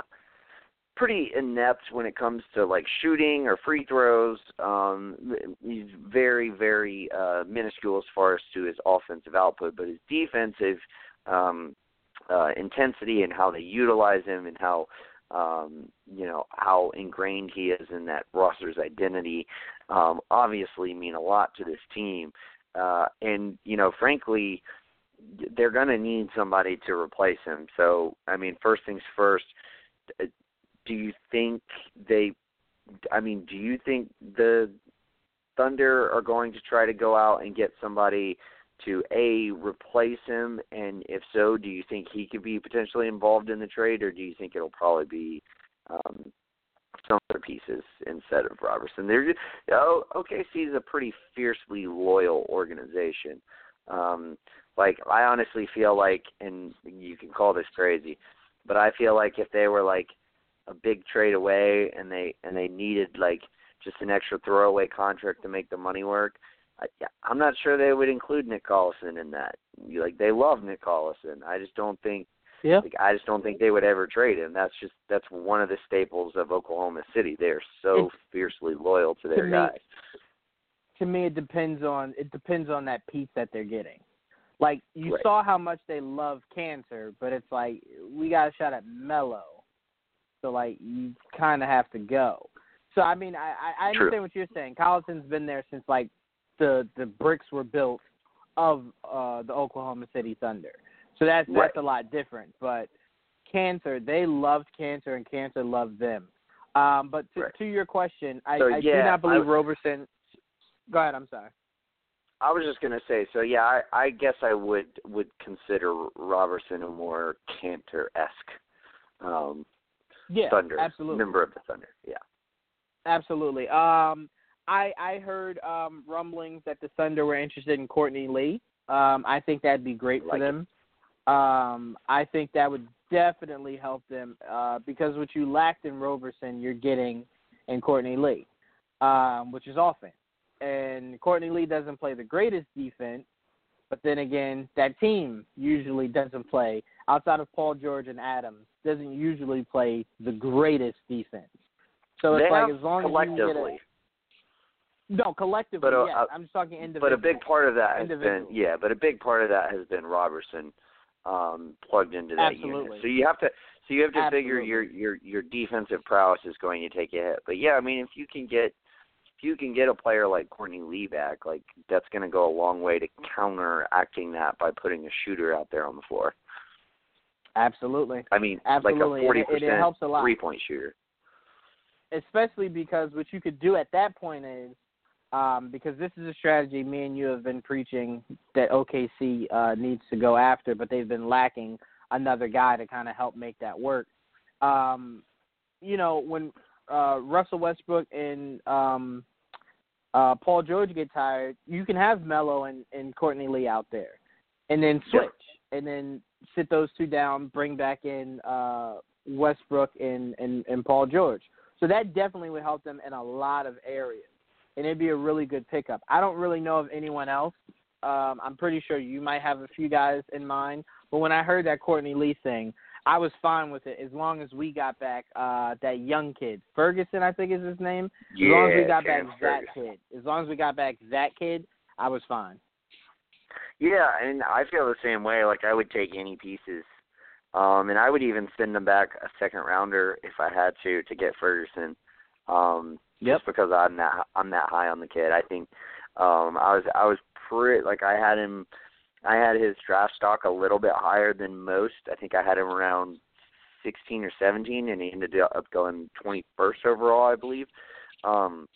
A: pretty inept when it comes to like shooting or free throws. Um, he's very very uh, minuscule as far as to his offensive output, but his defensive um, uh, intensity and how they utilize him and how um, you know how ingrained he is in that roster's identity um, obviously mean a lot to this team. Uh, and you know, frankly, they're going to need somebody to replace him. So, I mean, first things first. Do you think they? I mean, do you think the Thunder are going to try to go out and get somebody to a replace him? And if so, do you think he could be potentially involved in the trade, or do you think it'll probably be um, some other pieces instead of Roberson? They're just, oh, OKC is a pretty fiercely loyal organization. Um, Like I honestly feel like, and you can call this crazy, but I feel like if they were like a big trade away and they and they needed like just an extra throwaway contract to make the money work, I, I'm not sure they would include Nick Collison in that. Like they love Nick Collison. I just don't think.
B: Yeah.
A: Like, I just don't think they would ever trade him. That's just that's one of the staples of Oklahoma City. They're so fiercely loyal to their
B: to me,
A: guys.
B: To me, it depends on it depends on that piece that they're getting. Like you
A: Right.
B: saw how much they love Kanter, but it's like we got a shot at Melo, so like you kind of have to go. So I mean, I I I
A: True.
B: understand what you're saying. Collison's been there since like the the bricks were built of uh the Oklahoma City Thunder. So that's
A: Right.
B: that's a lot different. But Kanter, they loved Kanter and Kanter loved them. Um, but to,
A: Right.
B: to your question, I,
A: So,
B: I do not believe
A: I-
B: Roberson. Go ahead. I'm sorry.
A: I was just gonna say, so yeah, I, I guess I would would consider Roberson a more Kanter esque um,
B: Yeah,
A: Thunder
B: absolutely,
A: member of the Thunder. Yeah.
B: absolutely. Um, I I heard um rumblings that the Thunder were interested in Courtney Lee. Um, I think that'd be great for
A: Like it.
B: them. Um, I think that would definitely help them uh, because what you lacked in Roberson, you're getting in Courtney Lee, um, which is offense. And Courtney Lee doesn't play the greatest defense, but then again, that team usually doesn't play outside of Paul George and Adams doesn't usually play the greatest defense. So
A: they
B: it's like as long as
A: collectively,
B: get a, no collectively,
A: But, uh,
B: yes.
A: uh,
B: I'm just talking individually.
A: but a big part of that has been yeah, but a big part of that has been Roberson um, plugged into that
B: Absolutely.
A: unit. So you have to so you have to figure your your your defensive prowess is going to take a hit. But yeah, I mean if you can get if you can get a player like Courtney Lee back, like that's going to go a long way to counteracting that by putting a shooter out there on the floor.
B: Absolutely.
A: I mean,
B: Absolutely.
A: like a forty
B: and it, it
A: percent
B: helps a lot.
A: three point shooter.
B: especially because what you could do at that point is um, because this is a strategy me and you have been preaching that OKC uh, needs to go after, but they've been lacking another guy to kind of help make that work. Um, you know, when uh, Russell Westbrook and um, uh, Paul George get tired, you can have Melo and, and Courtney Lee out there, and then switch, and then sit those two down, bring back in uh, Westbrook and, and and Paul George. So that definitely would help them in a lot of areas, and it'd be a really good pickup. I don't really know of anyone else. Um, I'm pretty sure you might have a few guys in mind, but when I heard that Courtney Lee thing, I was fine with it as long as we got back uh, that young kid, Ferguson, I think is his name. As long as we got back that kid, as long as we got back that kid, I was fine.
A: Yeah, and I feel the same way. Like I would take any pieces, um, and I would even send them back a second rounder if I had to to get Ferguson. Um,
B: Yep.
A: Just because I'm that I'm that high on the kid, I think um, I was I was pretty like I had him. I had his draft stock a little bit higher than most. I think I had him around 16 or 17, and he ended up going 21st overall, I believe. Um,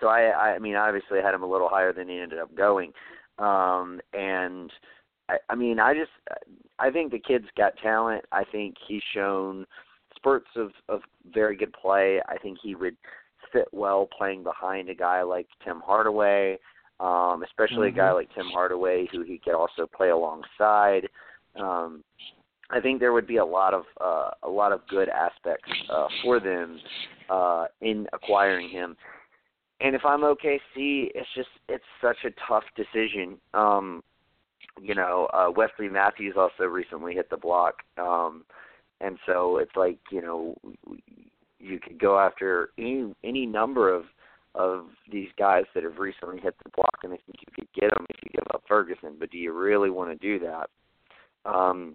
A: so I, I mean, obviously I had him a little higher than he ended up going. Um, and I, I mean, I just, I think the kid's got talent. I think he's shown spurts of of very good play. I think he would fit well playing behind a guy like Tim Hardaway, um, especially a guy
B: Mhm.
A: like Tim Hardaway who he could also play alongside. Um, I think there would be a lot of uh, a lot of good aspects uh, for them uh, in acquiring him. And if I'm OKC, it's just it's such a tough decision. Um, you know, uh, Wesley Matthews also recently hit the block, um, and so it's like you know you could go after any any number of of these guys that have recently hit the block, and I think you could get them if you give up Ferguson. But do you really want to do that? Um,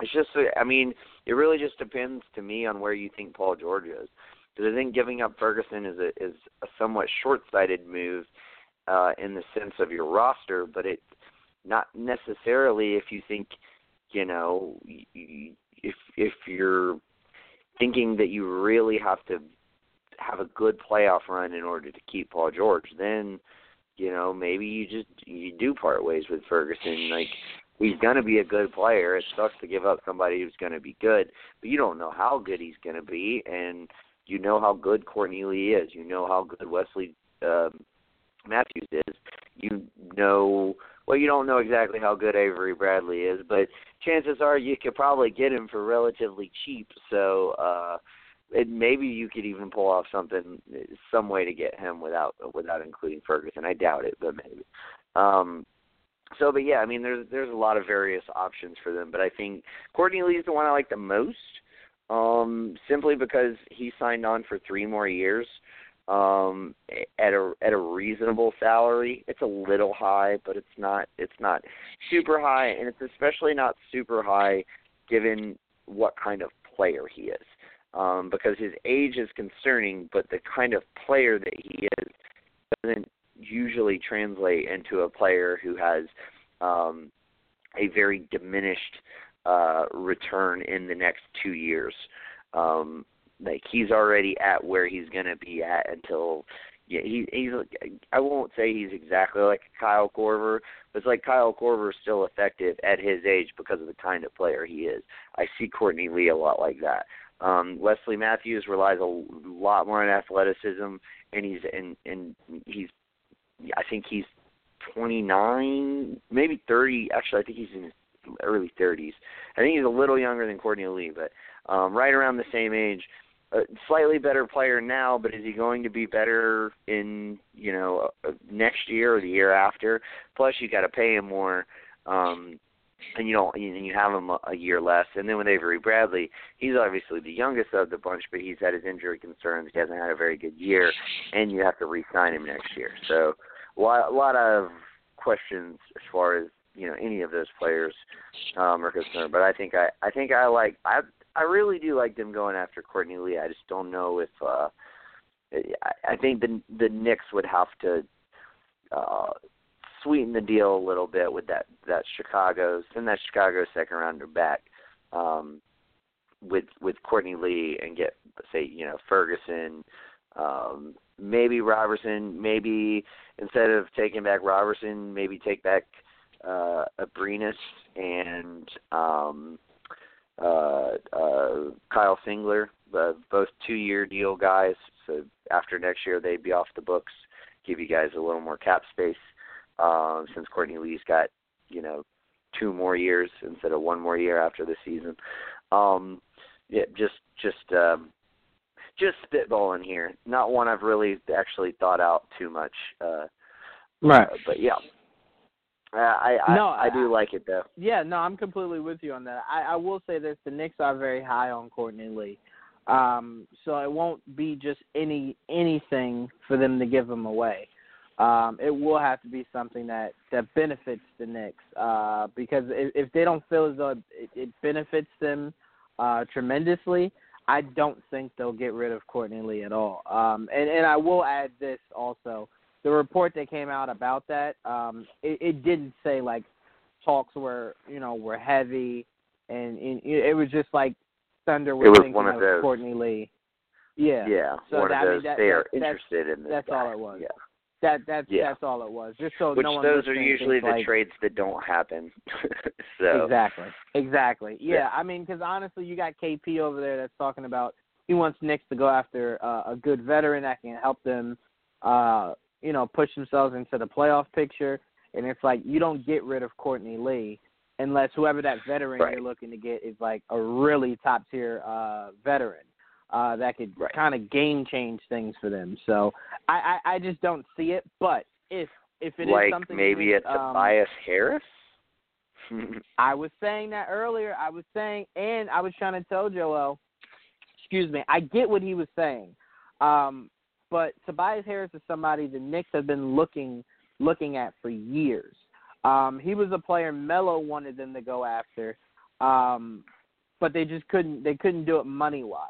A: it's just, I mean, it really just depends to me on where you think Paul George is. Because I think giving up Ferguson is a is a somewhat short-sighted move uh, in the sense of your roster, but it not necessarily if you think, you know, if if you're thinking that you really have to have a good playoff run in order to keep Paul George, then you know maybe you just you do part ways with Ferguson. Like he's going to be a good player. It sucks to give up somebody who's going to be good, but you don't know how good he's going to be, and you know how good Courtney Lee is. You know how good Wesley um, Matthews is. You know well, you don't know exactly how good Avery Bradley is, but chances are you could probably get him for relatively cheap. So uh, it, maybe you could even pull off something, some way to get him without without including Ferguson. I doubt it, but maybe. Um, so, but yeah, I mean, there's there's a lot of various options for them, but I think Courtney Lee is the one I like the most, um, simply because he signed on for three more years um at a at a reasonable salary. It's a little high but it's not it's not super high and it's especially not super high given what kind of player he is. Um because his age is concerning but the kind of player that he is doesn't usually translate into a player who has um a very diminished uh return in the next 2 years um like he's already at where he's going to be at until yeah, he he's I won't say he's exactly like Kyle Korver, but it's like Kyle Korver is still effective at his age because of the kind of player he is. I see Courtney Lee a lot like that. Um Wesley Matthews relies a lot more on athleticism and he's and and he's I think he's 29, maybe 30. Actually, I think he's in his early 30s. I think he's a little younger than Courtney Lee, but um right around the same age a slightly better player now, but is he going to be better in you know uh, next year or the year after? Plus, you got to pay him more, um, and you don't and you have him a, a year less. And then with Avery Bradley, he's obviously the youngest of the bunch, but he's had his injury concerns. He hasn't had a very good year, and you have to re-sign him next year. So a lot, a lot of questions as far as you know any of those players um, are concerned. But I think I I think I like I I really do like them going after Courtney Lee. I just don't know if uh I, I think the the Knicks would have to uh sweeten the deal a little bit with that that Chicago's and that Chicago second rounder back um with with Courtney Lee and get say you know Ferguson um maybe Roberson maybe instead of taking back Roberson maybe take back uh Abrines and um uh, uh, Kyle Singler, uh, both two-year deal guys. So after next year, they'd be off the books. Give you guys a little more cap space. Um, since Courtney Lee's got you know two more years instead of one more year after the season. Um, yeah, just just um, just spitballing here. Not one I've really actually thought out too much. Uh,
B: right.
A: Uh, but yeah, I I,
B: no,
A: I, I do like it though.
B: Yeah, no, I'm completely with you on that. I, I will say this: the Knicks are very high on Courtney Lee, um, so it won't be just any anything for them to give him away. Um, it will have to be something that that benefits the Knicks uh, because if, if they don't feel as though it, it benefits them uh, tremendously, I don't think they'll get rid of Courtney Lee at all. Um, and and I will add this also the report that came out about that, um, it, it didn't say like talks were you know were heavy, and, and it was just like Thunder was,
A: it was
B: thinking
A: one of, those,
B: Courtney Lee. Yeah.
A: Yeah.
B: So
A: one
B: that,
A: of
B: I
A: those.
B: mean, that,
A: they are interested in this.
B: That's
A: guy.
B: all it was.
A: Yeah.
B: That that's
A: Yeah.
B: that's all it was. Just so
A: Which
B: no one
A: those are usually the
B: like,
A: trades that don't happen. so
B: Exactly. Exactly. Yeah.
A: Yeah.
B: I mean, because honestly, you got KP over there that's talking about he wants Knicks to go after uh, a good veteran that can help them, uh, you know, push themselves into the playoff picture. And it's like you don't get rid of Courtney Lee unless whoever that veteran
A: Right.
B: you're looking to get is like a really top tier uh, veteran uh, that could
A: Right.
B: kind of game change things for them. So I, I, I just don't see it. But if if it is
A: like
B: something
A: maybe
B: that,
A: a
B: um,
A: Tobias Harris.
B: I was saying that earlier. I was saying, and I was trying to tell Joel, excuse me, I get what he was saying. Um, but Tobias Harris is somebody the Knicks have been looking looking at for years. Um, he was a player Melo wanted them to go after, um, but they just couldn't. They couldn't do it money wise.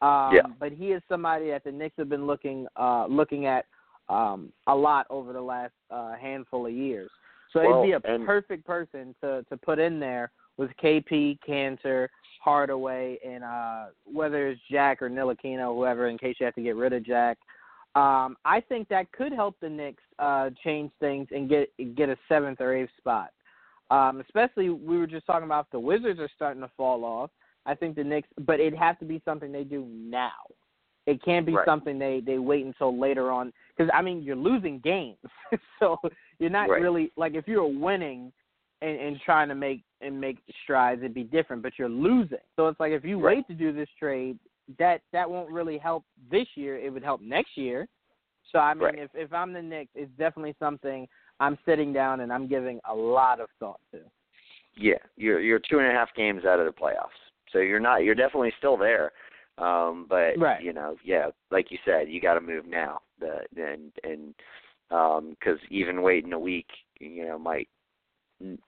B: Um,
A: Yeah.
B: But he is somebody that the Knicks have been looking uh, looking at um, a lot over the last uh, handful of years. So
A: Well,
B: it'd be a perfect person to to put in there with KP, Kanter, Hardaway, and uh, whether it's Jack or Ntilikina, whoever, in case you have to get rid of Jack. Um, I think that could help the Knicks uh, change things and get get a seventh or eighth spot. Um, especially, we were just talking about if the Wizards are starting to fall off. I think the Knicks, but it'd have to be something they do now. It can't be
A: Right.
B: something they they wait until later on because I mean you're losing games, so you're not
A: Right.
B: really like if you're winning and, and trying to make and make strides, it'd be different. But you're losing, so it's like if you
A: Right.
B: wait to do this trade, that that won't really help this year. It would help next year. So I mean,
A: Right.
B: if if I'm the Knicks, it's definitely something I'm sitting down and I'm giving a lot of thought to.
A: Yeah, you're you're two and a half games out of the playoffs, so you're not. You're definitely still there. Um, but
B: Right.
A: you know, yeah, like you said, you got to move now. The and and um 'cause even waiting a week, you know, might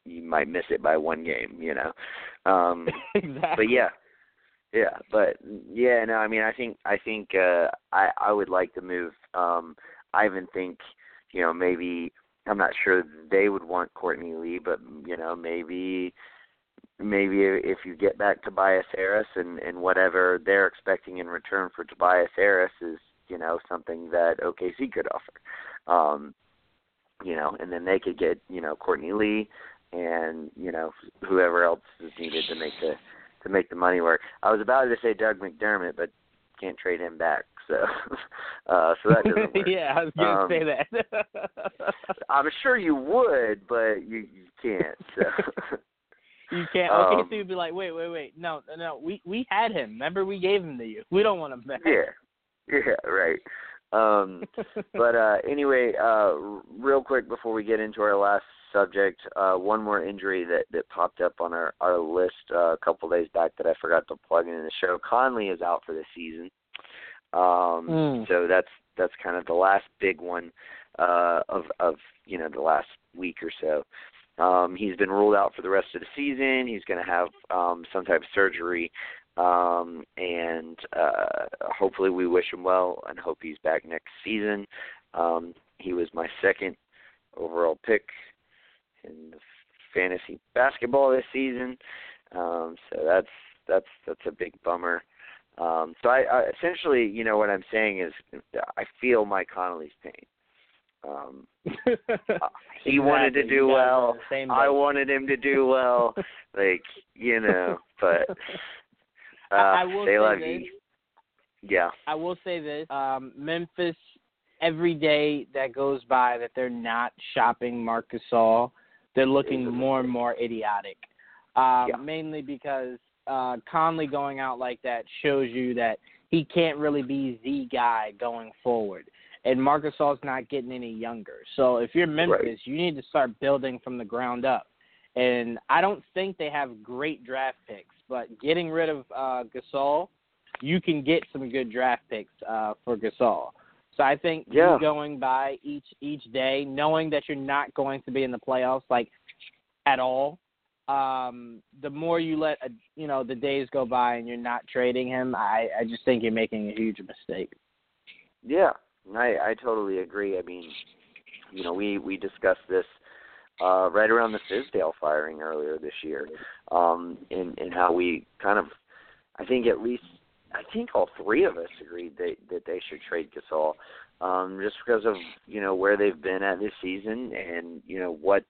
A: you might miss it by one game. You know, um,
B: exactly.
A: but yeah, yeah, but yeah, no, I mean, I think I think uh, I I would like to move. Um, I even think, you know, maybe I'm not sure they would want Courtney Lee, but you know, maybe maybe if you get back Tobias Harris and and whatever they're expecting in return for Tobias Harris is you know something that OKC could offer. Um, you know, and then they could get you know Courtney Lee and you know whoever else is needed to make the to make the money work. I was about to say Doug McDermott, but can't trade him back, so uh, so that doesn't work.
B: yeah, I was gonna
A: Um,
B: say that.
A: I'm sure you would, but you you can't. So.
B: you can't.
A: Okay,
B: um, you'd be like, wait, wait, wait. No, no, no. We we had him. Remember, we gave him to you. We don't want him back.
A: yeah, yeah, right. Um, but uh, anyway, uh, real quick before we get into our last subject, uh, one more injury that that popped up on our our list uh, a couple days back that I forgot to plug in the show. Conley is out for the season, um,
B: Mm.
A: so that's that's kind of the last big one uh, of of you know the last week or so. Um, he's been ruled out for the rest of the season. He's going to have um, some type of surgery, um, and uh, hopefully we wish him well and hope he's back next season. Um, he was my second overall pick in the fantasy basketball this season, um, so that's that's that's a big bummer. Um, so I, I essentially, you know, what I'm saying is, I feel Mike Conley's pain. Um, he wanted to do
B: You guys are
A: well.
B: on the same
A: I wanted him to do well. like you know, but uh,
B: I- will say
A: love
B: this.
A: you. Yeah,
B: I will say this: um, Memphis, every day that goes by that they're not shopping Marc Gasol, they're looking more and more idiotic. Um,
A: Yeah.
B: Mainly because uh, Conley going out like that shows you that he can't really be the guy going forward. And Marc Gasol's not getting any younger. So if you're Memphis,
A: Right.
B: you need to start building from the ground up. And I don't think they have great draft picks, but getting rid of uh, Gasol, you can get some good draft picks uh, for Gasol. So I think
A: Yeah.
B: you going by each each day, knowing that you're not going to be in the playoffs like at all, um, the more you let uh, you know the days go by and you're not trading him, I I just think you're making a huge mistake.
A: yeah. I I totally agree. I mean, you know, we we discussed this uh, right around the Fizdale firing earlier this year, um, in in how we kind of, I think at least, I think all three of us agreed that that they should trade Gasol, um, just because of you know where they've been at this season and you know what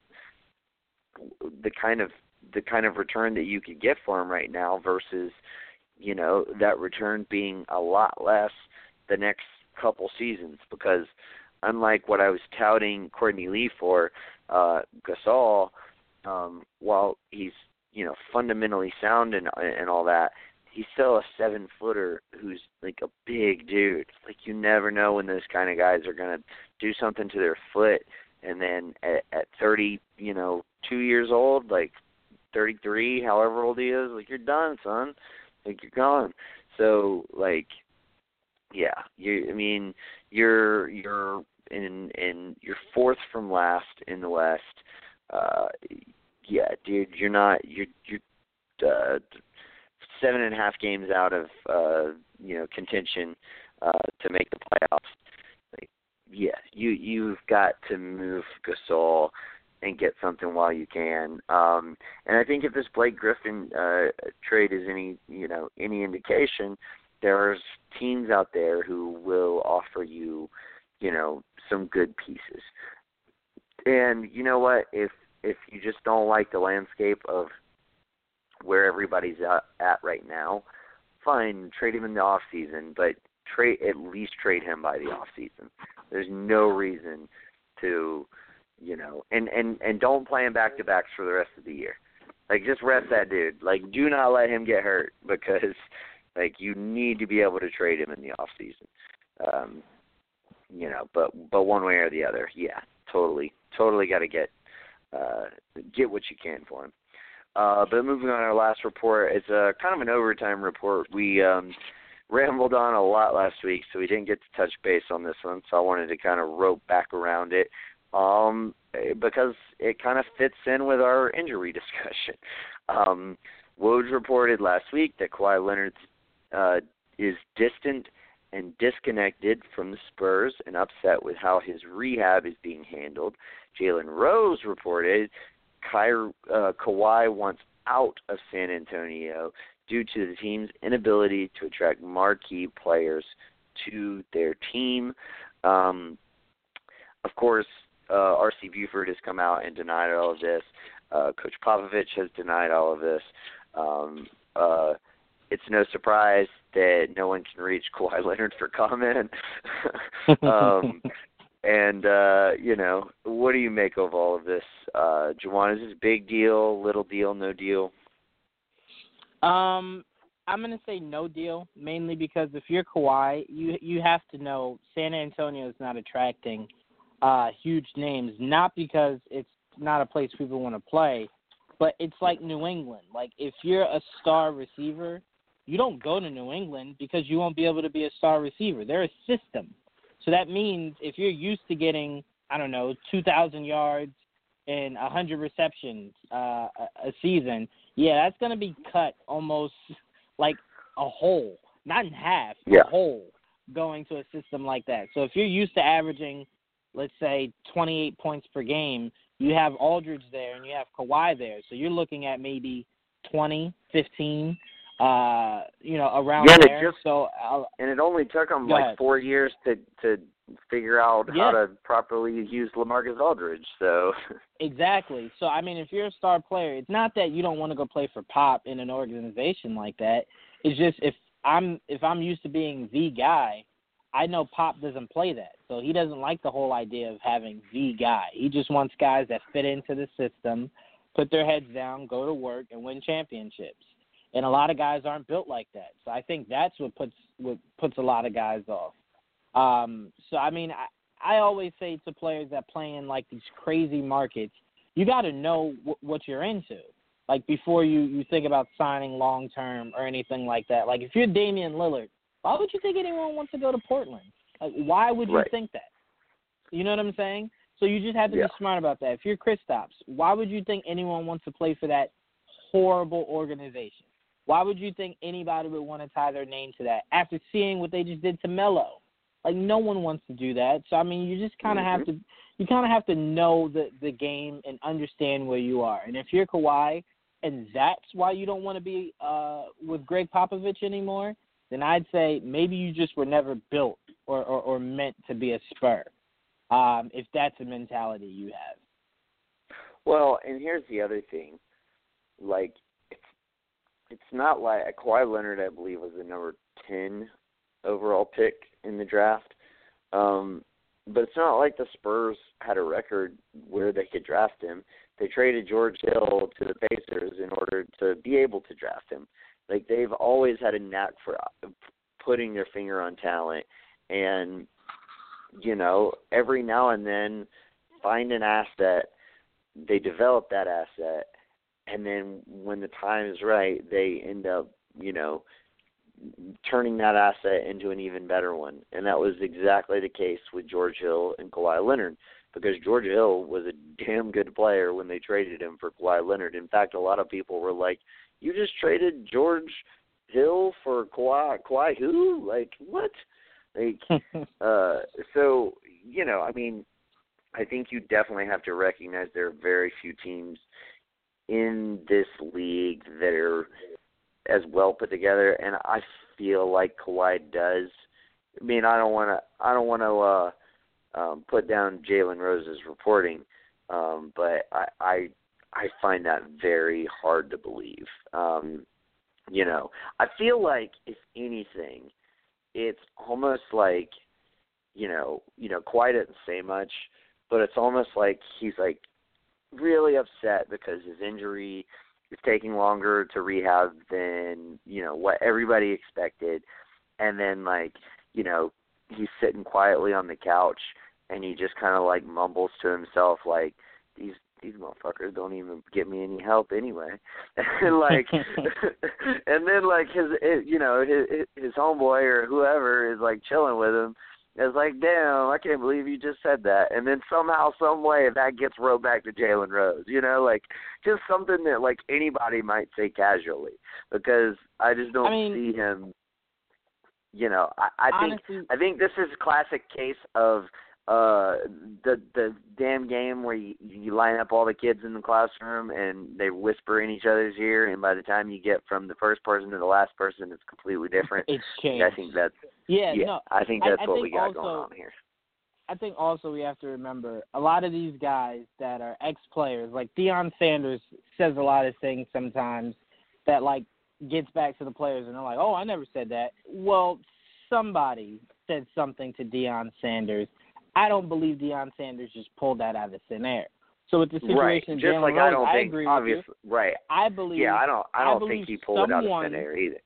A: the kind of the kind of return that you could get for him right now versus you know that return being a lot less the next couple seasons. Because unlike what I was touting Courtney Lee for, uh, Gasol, um, while he's you know fundamentally sound and and all that, he's still a seven footer who's like a big dude. Like you never know when those kind of guys are gonna do something to their foot, and then at, at thirty, you know, two years old, like thirty three, however old he is, like you're done, son. Like you're gone. So like yeah, you. I mean, you're you're in in you're fourth from last in the West. Uh, yeah, dude, you're not you're you're uh, seven and a half games out of uh, you know contention uh, to make the playoffs. Like, yeah, you you've got to move Gasol and get something while you can. Um, and I think if this Blake Griffin uh, trade is any you know any indication, there's teams out there who will offer you, you know, some good pieces. And you know what? If if you just don't like the landscape of where everybody's at, at right now, fine, trade him in the off season. But trade at least trade him by the off season. There's no reason to, you know, and and and don't play him back to backs for the rest of the year. Like just rest that dude. Like do not let him get hurt because like you need to be able to trade him in the off season. Um, you know, but but one way or the other, yeah, totally, totally got to get uh, get what you can for him. Uh, but moving on, our last report is a kind of an overtime report. We um, rambled on a lot last week, so we didn't get to touch base on this one. So I wanted to kind of rope back around it um, because it kind of fits in with our injury discussion. Um, Woj reported last week that Kawhi Leonard uh, is distant and disconnected from the Spurs and upset with how his rehab is being handled. Jalen Rose reported Ky- uh, Kawhi wants out of San Antonio due to the team's inability to attract marquee players to their team. Um, of course, uh, R.C. Buford has come out and denied all of this. Uh, Coach Popovich has denied all of this. Um, uh, it's no surprise that no one can reach Kawhi Leonard for comment. um, and uh, you know, what do you make of all of this, uh, Juwan? Is this big deal, little deal, no deal?
B: Um, I'm gonna say no deal, mainly because if you're Kawhi, you you have to know San Antonio is not attracting uh huge names, not because it's not a place people want to play, but it's like New England. Like if you're a star receiver, you don't go to New England because you won't be able to be a star receiver. They're a system. So that means if you're used to getting, I don't know, 2,000 yards and 100 receptions uh, a season, yeah, that's going to be cut almost like a whole, not in half,
A: yeah.
B: a whole going to a system like that. So if you're used to averaging, let's say, 28 points per game, you have Aldridge there and you have Kawhi there. So you're looking at maybe 20, 15 uh, you know, around
A: yeah,
B: there.
A: Just,
B: so I'll,
A: and it only took them like
B: ahead.
A: four years to to figure out
B: yeah.
A: how to properly use LaMarcus Aldridge. So
B: exactly. So I mean, if you're a star player, it's not that you don't want to go play for Pop in an organization like that. It's just if I'm if I'm used to being the guy, I know Pop doesn't play that. So he doesn't like the whole idea of having the guy. He just wants guys that fit into the system, put their heads down, go to work, and win championships and a lot of guys aren't built like that. So I think that's what puts what puts a lot of guys off. Um, so I mean, I, I always say to players that play in like these crazy markets, you got to know w- what you're into. Like before you you think about signing long term or anything like that. Like if you're Damian Lillard, why would you think anyone wants to go to Portland? Like why would you
A: right.
B: think that? You know what I'm saying? So you just have to
A: yeah.
B: be smart about that. If you're Kristaps, why would you think anyone wants to play for that horrible organization? Why would you think anybody would want to tie their name to that after seeing what they just did to Melo? Like no one wants to do that. So I mean, you just kind of
A: mm-hmm.
B: have to you kind of have to know the the game and understand where you are. And if you're Kawhi and that's why you don't want to be uh with Gregg Popovich anymore, then I'd say maybe you just were never built or or, or meant to be a Spur. Um, if that's a mentality you have.
A: Well, and here's the other thing. Like it's not like Kawhi Leonard, I believe, was the number ten overall pick in the draft. Um, but it's not like the Spurs had a record where they could draft him. They traded George Hill to the Pacers in order to be able to draft him. Like they've always had a knack for putting their finger on talent, and you know, every now and then find an asset. They develop that asset, and then when the time is right, they end up, you know, turning that asset into an even better one. And that was exactly the case with George Hill and Kawhi Leonard because George Hill was a damn good player when they traded him for Kawhi Leonard. In fact, a lot of people were like, "You just traded George Hill for Kawhi? Kawhi who? Like what?" Like, uh, so you know, I mean, I think you definitely have to recognize there are very few teams in this league that are as well put together, and I feel like Kawhi does. I mean, I don't want to. I don't want to uh, um, put down Jalen Rose's reporting, um, but I, I I find that very hard to believe. Um, you know, I feel like if anything, it's almost like you know, you know, Kawhi didn't say much, but it's almost like he's like really upset because his injury is taking longer to rehab than you know what everybody expected, and then like you know he's sitting quietly on the couch and he just kind of like mumbles to himself like these these motherfuckers don't even get me any help anyway. And like and then like his you know his his homeboy or whoever is like chilling with him it's like, damn, I can't believe you just said that. And then somehow, some way, that gets rolled back to Jalen Rose. You know, like just something that like anybody might say casually, because I just don't
B: I mean,
A: see him. You know, I, I think
B: honestly,
A: I think this is a classic case of uh the the damn game where you you line up all the kids in the classroom and they whisper in each other's ear and by the time you get from the first person to the last person it's completely different.
B: it's changed.
A: I think that's
B: yeah,
A: yeah,
B: no,
A: I think
B: I-
A: that's
B: I
A: what
B: think
A: we got
B: also-
A: going on here.
B: I think also we have to remember a lot of these guys that are ex players, like Deion Sanders says a lot of things sometimes that like gets back to the players and they're like, Oh, I never said that. Well, somebody said something to Deion Sanders. I don't believe Deion Sanders just pulled that out of thin air. So with the situation
A: Right. Just
B: Jalen
A: like
B: Rose,
A: I don't think
B: agree
A: obviously right.
B: I believe
A: Yeah, I don't I
B: I
A: don't
B: believe
A: think he pulled it out of
B: someone-
A: thin air either.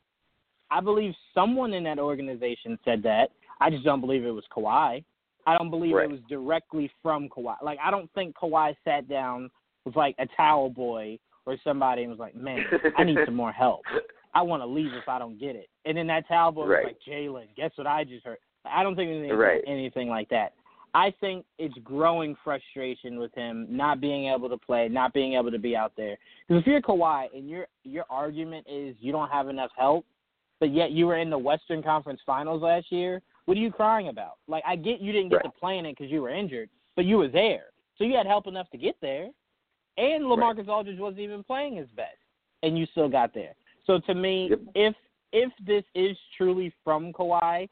B: I believe someone in that organization said that. I just don't believe it was Kawhi. I don't believe
A: Right.
B: it was directly from Kawhi. Like I don't think Kawhi sat down with like a towel boy or somebody and was like, "Man, I need some more help. I want to leave if I don't get it." And then that towel boy
A: Right.
B: was like, "Jalen, guess what I just heard?" I don't think anything
A: Right.
B: anything like that. I think it's growing frustration with him not being able to play, not being able to be out there. Because if you're Kawhi and your your argument is you don't have enough help, but yet you were in the Western Conference Finals last year, what are you crying about? Like I get you didn't get
A: Right.
B: to play in it because you were injured, but you were there, so you had help enough to get there. And LaMarcus Aldridge wasn't even playing his best, and you still got there. So to me,
A: Yep.
B: if if this is truly from Kawhi,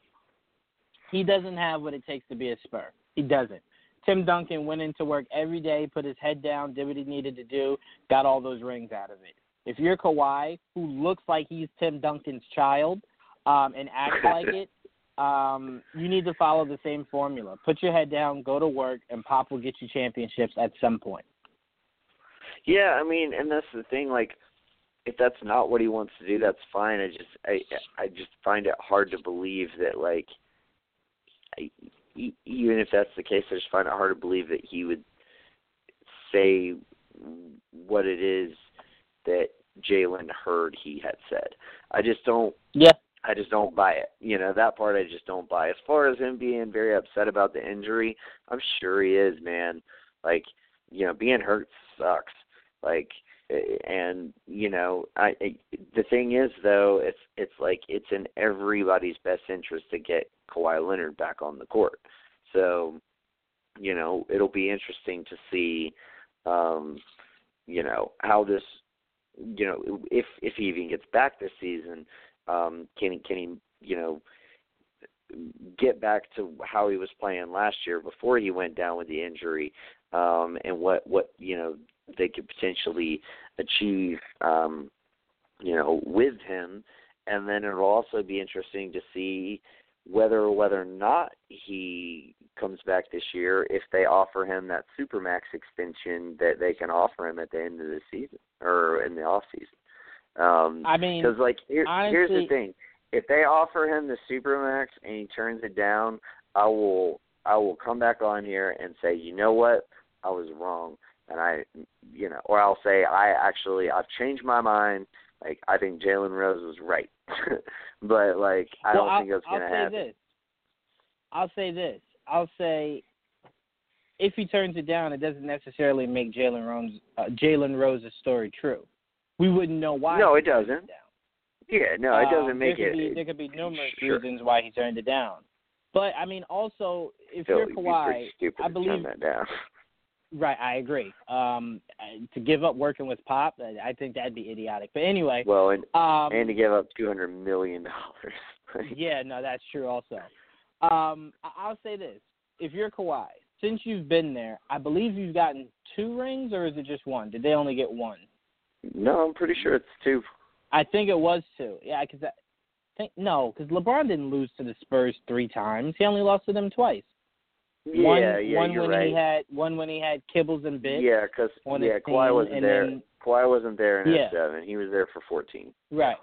B: he doesn't have what it takes to be a Spur. He doesn't. Tim Duncan went into work every day, put his head down, did what he needed to do, got all those rings out of it. If you're Kawhi, who looks like he's Tim Duncan's child, um, and acts like it, um, you need to follow the same formula. Put your head down, go to work, and Pop will get you championships at some point.
A: Yeah, I mean, and that's the thing. Like, if that's not what he wants to do, that's fine. I just, I, I just find it hard to believe that, like, I, even if that's the case, I just find it hard to believe that he would say what it is that Jalen heard he had said. I just don't.
B: Yeah.
A: I just don't buy it. You know, that part I just don't buy. As far as him being very upset about the injury, I'm sure he is, man. Like, you know, being hurt sucks. Like and you know, I I- the thing is though, it's it's like it's in everybody's best interest to get Kawhi Leonard back on the court. So, you know, it'll be interesting to see um you know, how this you know, if if he even gets back this season, um can can he, you know, get back to how he was playing last year before he went down with the injury um and what what you know they could potentially achieve um you know with him and then it'll also be interesting to see whether or whether or not he comes back this year if they offer him that supermax extension that they can offer him at the end of the season or in the off season. Um
B: I mean,
A: because like here, here's the thing: if they offer him the supermax and he turns it down, I will I will come back on here and say, you know what, I was wrong, and I, you know, or I'll say I actually I've changed my mind. Like I think Jalen Rose was right, but like I
B: well,
A: don't
B: I'll,
A: think that's
B: I'll
A: gonna
B: say
A: happen.
B: this. I'll say this. I'll say if he turns it down, it doesn't necessarily make Jalen Rose uh, Jalen Rose's story true. We wouldn't know why.
A: No, it doesn't.
B: down.
A: Yeah, no, it doesn't
B: Um,
A: make
B: there
A: it.
B: Be, there could be numerous
A: sure.
B: reasons why he turned it down. But I mean, also, if
A: Still,
B: you're
A: you'd be pretty
B: Kawhi, I believe
A: turn that down.
B: right. I agree. Um, to give up working with Pop, I think that'd be idiotic. But anyway,
A: Well, and
B: um,
A: and to give up two hundred million dollars.
B: yeah, no, that's true. Also, um, I'll say this: if you're Kawhi, since you've been there, I believe you've gotten two rings, or is it just one? Did they only get one?
A: no, I'm pretty sure it's two.
B: I think it was two. Yeah, because I think no, because LeBron didn't lose to the Spurs three times. He only lost to them twice.
A: Yeah,
B: one,
A: yeah,
B: one
A: you're
B: when
A: right.
B: he had one when he had Kibbles and Bits.
A: yeah, because yeah, Kawhi wasn't there.
B: then-
A: Kawhi wasn't there in
B: Yeah.
A: 07. He was there for 14.
B: Right,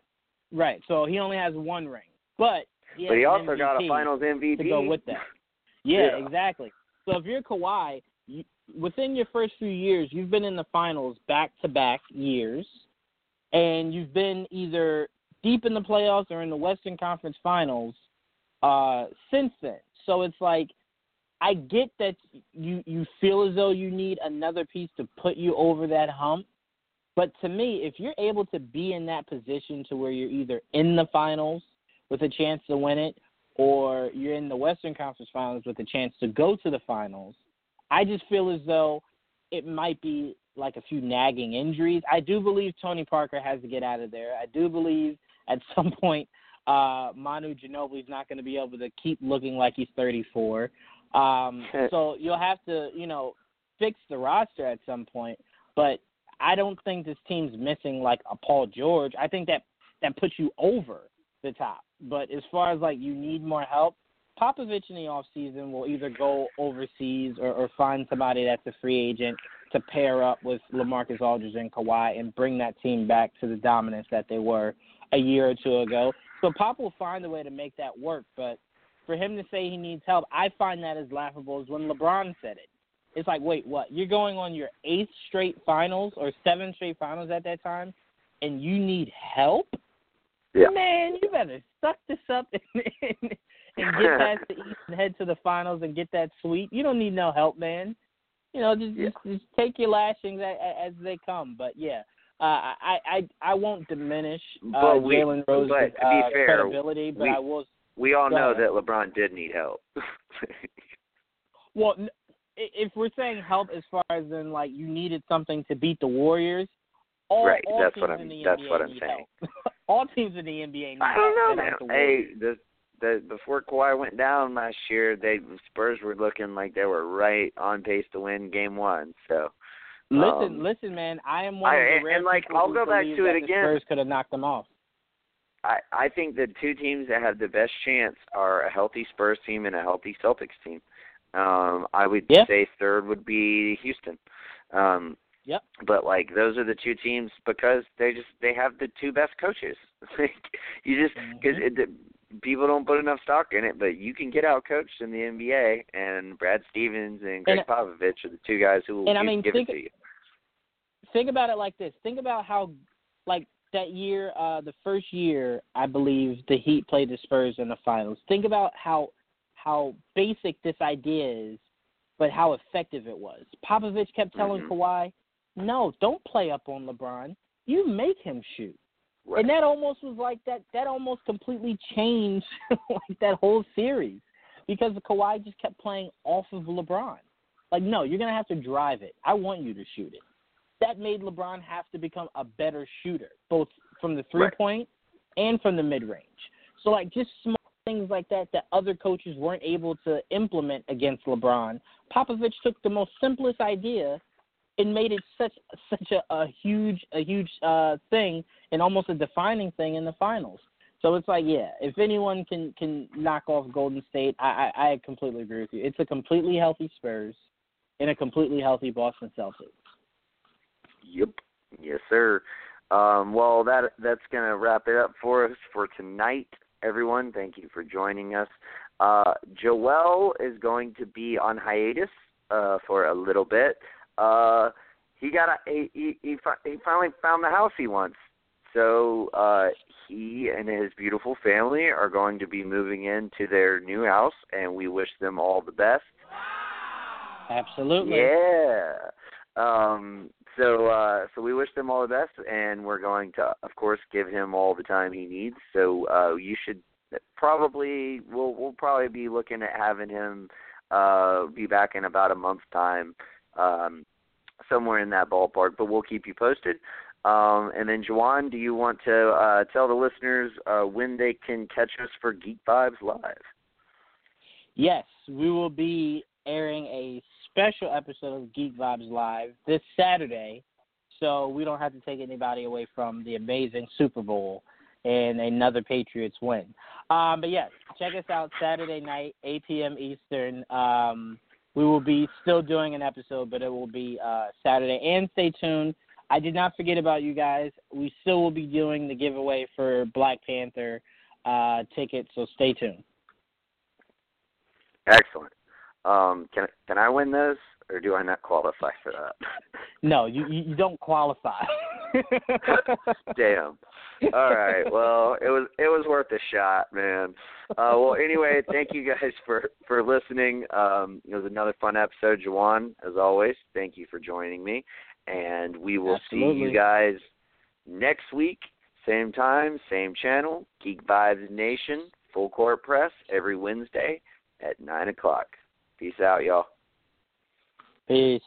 B: right. So he only has one ring, but he
A: but he also got a Finals MVP.
B: to go with that. Yeah,
A: Yeah.
B: exactly. So if you're Kawhi, you, within your first few years, you've been in the finals back to back years, and you've been either deep in the playoffs or in the Western Conference Finals uh, since then. So it's like I get that you you feel as though you need another piece to put you over that hump. But to me, if you're able to be in that position to where you're either in the finals with a chance to win it, or you're in the Western Conference Finals with a chance to go to the finals, I just feel as though it might be like a few nagging injuries. I do believe Tony Parker has to get out of there. I do believe at some point uh Manu Ginobili's not going to be able to keep looking like he's 34. Um so you'll have to, you know, fix the roster at some point, but I don't think this team's missing like a Paul George. I think that that puts you over the top. But as far as like you need more help, Popovich in the off season will either go overseas or, or find somebody that's a free agent to pair up with LaMarcus Aldridge and Kawhi and bring that team back to the dominance that they were a year or two ago. So Pop will find a way to make that work. But for him to say he needs help, I find that as laughable as when LeBron said it. It's like, wait, what? You're going on your eighth straight finals or seventh straight finals at that time, and you need help?
A: Yeah.
B: Man, you better suck this up and, and, and get past the East and head to the finals and get that sweep. You don't need no help, man. You know, just
A: Yeah.
B: just, just take your lashings as, as they come. But yeah, uh, I I I won't diminish uh, Jalen Rose's
A: but to be
B: uh,
A: fair,
B: credibility, but
A: we-
B: I will.
A: We all know that LeBron did need help.
B: Well, if we're saying help as far as in like you needed something to beat the Warriors, all,
A: Right,
B: all
A: that's
B: teams
A: what I'm-
B: in the
A: that's
B: NBA
A: what I'm
B: need
A: saying.
B: help. all teams in the NBA need
A: I don't know, man.
B: The
A: Hey, the the before Kawhi went down last year, they the Spurs were looking like they were right on pace to win Game One. So
B: Listen,
A: um,
B: listen, man. I am one
A: I-
B: of the
A: and-
B: rare
A: and, like,
B: people
A: I'll go back to it again.
B: Spurs could have knocked them off.
A: I I think the two teams that have the best chance are a healthy Spurs team and a healthy Celtics team. Um, I would
B: Yeah.
A: say third would be Houston. Um,
B: Yep.
A: But like those are the two teams because they just they have the two best coaches. Like you just because
B: Mhm.
A: people don't put enough stock in it, but you can get out coached in the NBA, and Brad Stevens and Gregg
B: And-
A: Popovich are the two guys who will
B: and I mean,
A: give
B: think-
A: it to you.
B: think about it like this. Think about how, like that year, uh, the first year, I believe the Heat played the Spurs in the finals. Think about how how basic this idea is, but how effective it was. Popovich kept telling
A: Mhm.
B: Kawhi, "No, don't play up on LeBron. You make him shoot."
A: Right.
B: And that almost was like that. That almost completely changed like that whole series because Kawhi just kept playing off of LeBron. Like, no, you're gonna have to drive it. I want you to shoot it. That made LeBron have to become a better shooter, both from the three
A: Right.
B: point and from the mid range. So like just small things like that that other coaches weren't able to implement against LeBron. Popovich took the most simplest idea and made it such such a, a huge a huge uh thing and almost a defining thing in the finals. So it's like, yeah, if anyone can can knock off Golden State, I I, I completely agree with you. It's a completely healthy Spurs and a completely healthy Boston Celtics.
A: Yep. Yes, sir. Um, well, that that's going to wrap it up for us for tonight, everyone. Thank you for joining us. Uh, Joel is going to be on hiatus uh, for a little bit. Uh, he got a he, he he he finally found the house he wants. So uh, he and his beautiful family are going to be moving into their new house, and we wish them all the best.
B: Absolutely.
A: Yeah. Um so uh so we wish them all the best and we're going to of course give him all the time he needs. So uh you should probably we'll we'll probably be looking at having him uh be back in about a month's time. Um somewhere in that ballpark, but we'll keep you posted. Um and then Juwan, do you want to uh tell the listeners uh when they can catch us for Geek Vibes Live?
B: Yes, we will be airing a special episode of Geek Vibes Live this Saturday, so we don't have to take anybody away from the amazing Super Bowl and another Patriots win. Um, but yes, check us out Saturday night, 8 p.m. Eastern. Um, we will be still doing an episode, but it will be uh, Saturday. And stay tuned. I did not forget about you guys. We still will be doing the giveaway for Black Panther uh, tickets, so stay tuned.
A: Excellent. Um, can can I win this, or do I not qualify for that?
B: No, you you don't qualify.
A: Damn. All right. Well, it was it was worth a shot, man. Uh, well, anyway, thank you guys for for listening. Um, it was another fun episode, Juwan. As always, thank you for joining me, and we will
B: Absolutely.
A: see you guys next week, same time, same channel, Geek Vibes Nation, Full Court Press every Wednesday at nine o'clock. Peace out, y'all.
B: Peace.